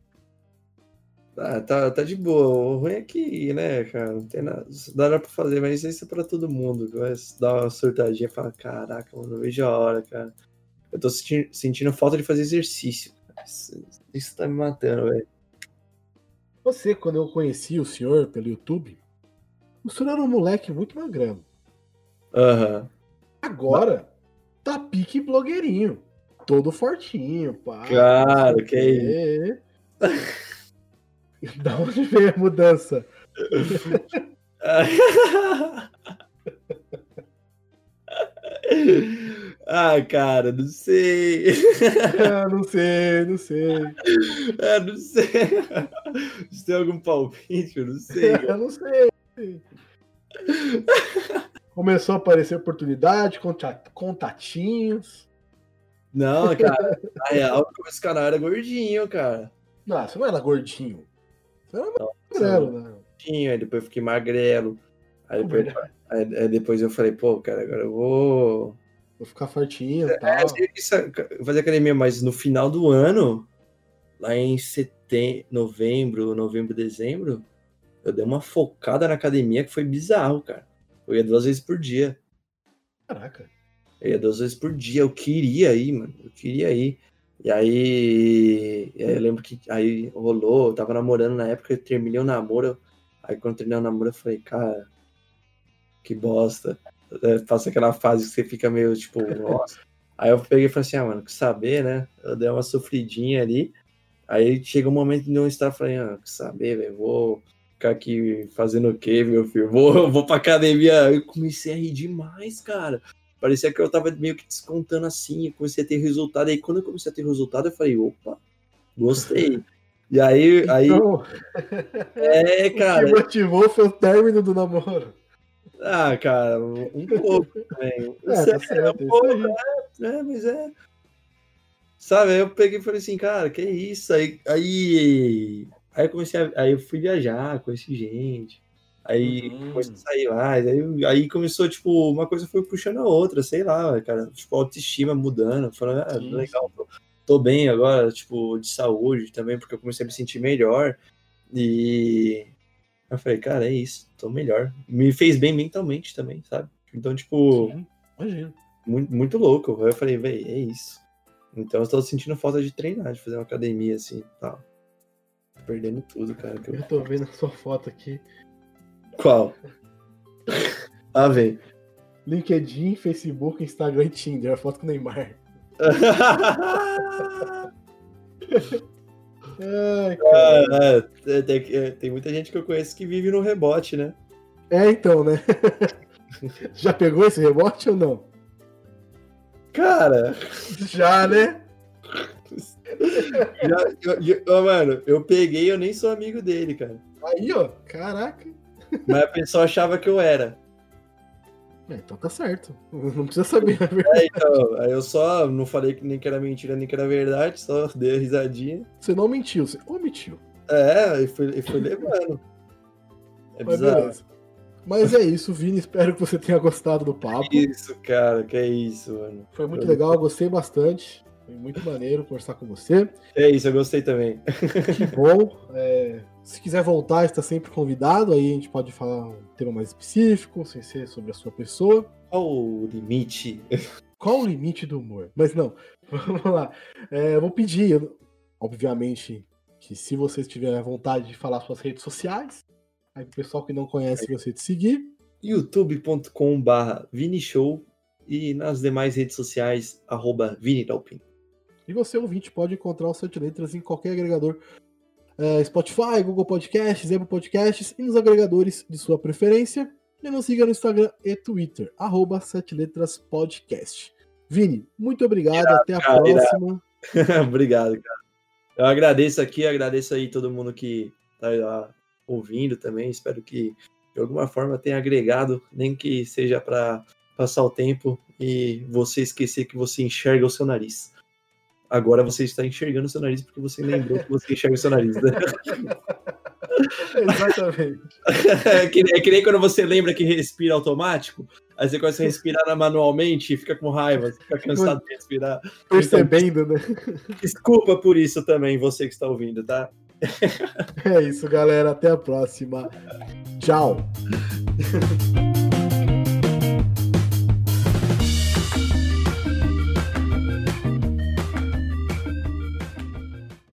[SPEAKER 2] Ah, tá, tá de boa. O ruim é que, né, cara, não tem nada. Dá pra fazer, mas isso é pra todo mundo. Vai dar uma surtadinha e falar, caraca, mano, não vejo a hora, cara. Eu tô senti- sentindo falta de fazer exercício. Isso, isso tá me matando, velho.
[SPEAKER 1] Você, quando eu conheci o senhor pelo YouTube, o senhor era um moleque muito magrelo.
[SPEAKER 2] Aham.
[SPEAKER 1] Agora, tá pique blogueirinho. Todo fortinho, pá.
[SPEAKER 2] Claro, que é. [laughs] [laughs]
[SPEAKER 1] Da onde veio a mudança? [laughs]
[SPEAKER 2] ah, cara, não sei.
[SPEAKER 1] Ah, não sei, não sei.
[SPEAKER 2] Ah, não sei. [laughs] Você tem algum palpite? Eu não sei. cara.
[SPEAKER 1] Eu não sei. Começou a aparecer oportunidade, conta- contatinhos.
[SPEAKER 2] Não, cara, na real, esse canal era gordinho, cara.
[SPEAKER 1] Não, você não era gordinho. Era magrelo, né?
[SPEAKER 2] Aí depois eu fiquei magrelo. Aí depois, aí- aí depois eu falei, pô, cara, agora eu vou.
[SPEAKER 1] Vou ficar fortinho e
[SPEAKER 2] É,
[SPEAKER 1] tal.
[SPEAKER 2] isso fazer academia, mas no final do ano, lá em setembro, novembro, novembro, dezembro, eu dei uma focada na academia que foi bizarro, cara. Eu ia duas vezes por dia.
[SPEAKER 1] Caraca.
[SPEAKER 2] Eu ia duas vezes por dia. Eu queria ir, mano. Eu queria ir. E aí, eu lembro que aí rolou, eu tava namorando na época, eu terminei o namoro. Aí quando eu terminei o namoro, eu falei, cara, que bosta. É, passa aquela fase que você fica meio tipo, [laughs] nossa. Aí eu peguei e falei assim, ah, mano, que saber, né? Eu dei uma sofridinha ali. Aí chega um momento de eu estar falei, ah, que saber, velho, vou ficar aqui fazendo o quê, meu filho? Vou, [laughs] vou pra academia. Eu comecei a rir demais, cara. Parecia que eu tava meio que descontando assim, eu comecei a ter resultado. Aí quando eu comecei a ter resultado, eu falei, opa, gostei. E aí, aí
[SPEAKER 1] Então, [laughs]
[SPEAKER 2] é,
[SPEAKER 1] o que
[SPEAKER 2] cara.
[SPEAKER 1] motivou foi o término do namoro.
[SPEAKER 2] Ah, cara, um pouco também. [laughs]
[SPEAKER 1] É, tá certo, é
[SPEAKER 2] pô,
[SPEAKER 1] isso aí.
[SPEAKER 2] É, mas é. Sabe, aí eu peguei e falei assim, cara, que isso? Aí, aí, aí eu comecei a. Aí eu fui viajar, conheci gente. Aí
[SPEAKER 1] Uhum.
[SPEAKER 2] comecei a sair mais. Aí, aí começou, tipo, uma coisa foi puxando a outra, sei lá, cara. Tipo, autoestima mudando. Falando, ah,
[SPEAKER 1] Sim,
[SPEAKER 2] legal, tô, tô bem agora, tipo, de saúde também, porque eu comecei a me sentir melhor. E eu falei, cara, é isso, tô melhor. Me fez bem mentalmente também, sabe? Então, tipo,
[SPEAKER 1] Sim,
[SPEAKER 2] muito, muito louco. Aí eu falei, velho, é isso. Então eu tô sentindo falta de treinar, de fazer uma academia assim e tal. Tô perdendo tudo, cara. que eu-
[SPEAKER 1] Eu tô vendo a sua foto aqui.
[SPEAKER 2] Qual? Ah, velho.
[SPEAKER 1] LinkedIn, Facebook, Instagram e Tinder. A foto com o Neymar. [laughs] Ai, cara.
[SPEAKER 2] Ah, tem, é, tem muita gente que eu conheço que vive no rebote, né?
[SPEAKER 1] É, então, né? [laughs] Já pegou esse rebote ou não?
[SPEAKER 2] Cara,
[SPEAKER 1] Já, né?
[SPEAKER 2] já, eu, eu- mano, eu peguei eu nem sou amigo dele, cara.
[SPEAKER 1] Aí, ó. Caraca.
[SPEAKER 2] Mas a pessoa achava que eu era.
[SPEAKER 1] É, então tá certo. Não precisa saber, na verdade.
[SPEAKER 2] É, então, aí eu só não falei que nem que era mentira, nem que era verdade, só [laughs] dei a risadinha.
[SPEAKER 1] Você não mentiu, você omitiu.
[SPEAKER 2] É, e fui, e fui levando. É
[SPEAKER 1] Mas
[SPEAKER 2] bizarro.
[SPEAKER 1] beleza. Mas é isso, Vini. Espero que você tenha gostado do papo.
[SPEAKER 2] Isso, cara, que é isso, mano.
[SPEAKER 1] Foi muito legal, eu gostei bastante. Foi muito maneiro conversar com você.
[SPEAKER 2] É isso, eu gostei também.
[SPEAKER 1] Que bom. [laughs] É, se quiser voltar, está sempre convidado. Aí a gente pode falar um tema mais específico, sem ser sobre a sua pessoa.
[SPEAKER 2] Qual o limite?
[SPEAKER 1] Qual o limite do humor? Mas não, [laughs] vamos lá. É, eu vou pedir, eu- obviamente, que se você tiver a vontade de falar suas redes sociais, aí o pessoal que não conhece você te seguir.
[SPEAKER 2] youtube.com barra vinishow e nas demais redes sociais, arroba vinidalpin.
[SPEAKER 1] E você, ouvinte, pode encontrar o Sete Letras em qualquer agregador. É, Spotify, Google Podcasts, Apple Podcasts e nos agregadores de sua preferência. E nos siga no Instagram e Twitter, arroba Sete Letras Podcast. Vini, muito obrigado, até a
[SPEAKER 2] cara,
[SPEAKER 1] próxima. [laughs]
[SPEAKER 2] Obrigado, cara. Eu agradeço aqui, agradeço aí todo mundo que tá lá ouvindo também. Espero que de alguma forma tenha agregado, nem que seja para passar o tempo e você esquecer que você enxerga o seu nariz. Agora você está enxergando o seu nariz porque você lembrou que você enxerga o seu nariz. Né? [laughs]
[SPEAKER 1] Exatamente. [laughs]
[SPEAKER 2] É que, é que nem quando você lembra que respira automático, aí você começa a respirar manualmente e fica com raiva, fica cansado de respirar.
[SPEAKER 1] Percebendo, né?
[SPEAKER 2] Desculpa por isso também, você que está ouvindo, tá?
[SPEAKER 1] É isso, galera. Até a próxima. Tchau. [laughs]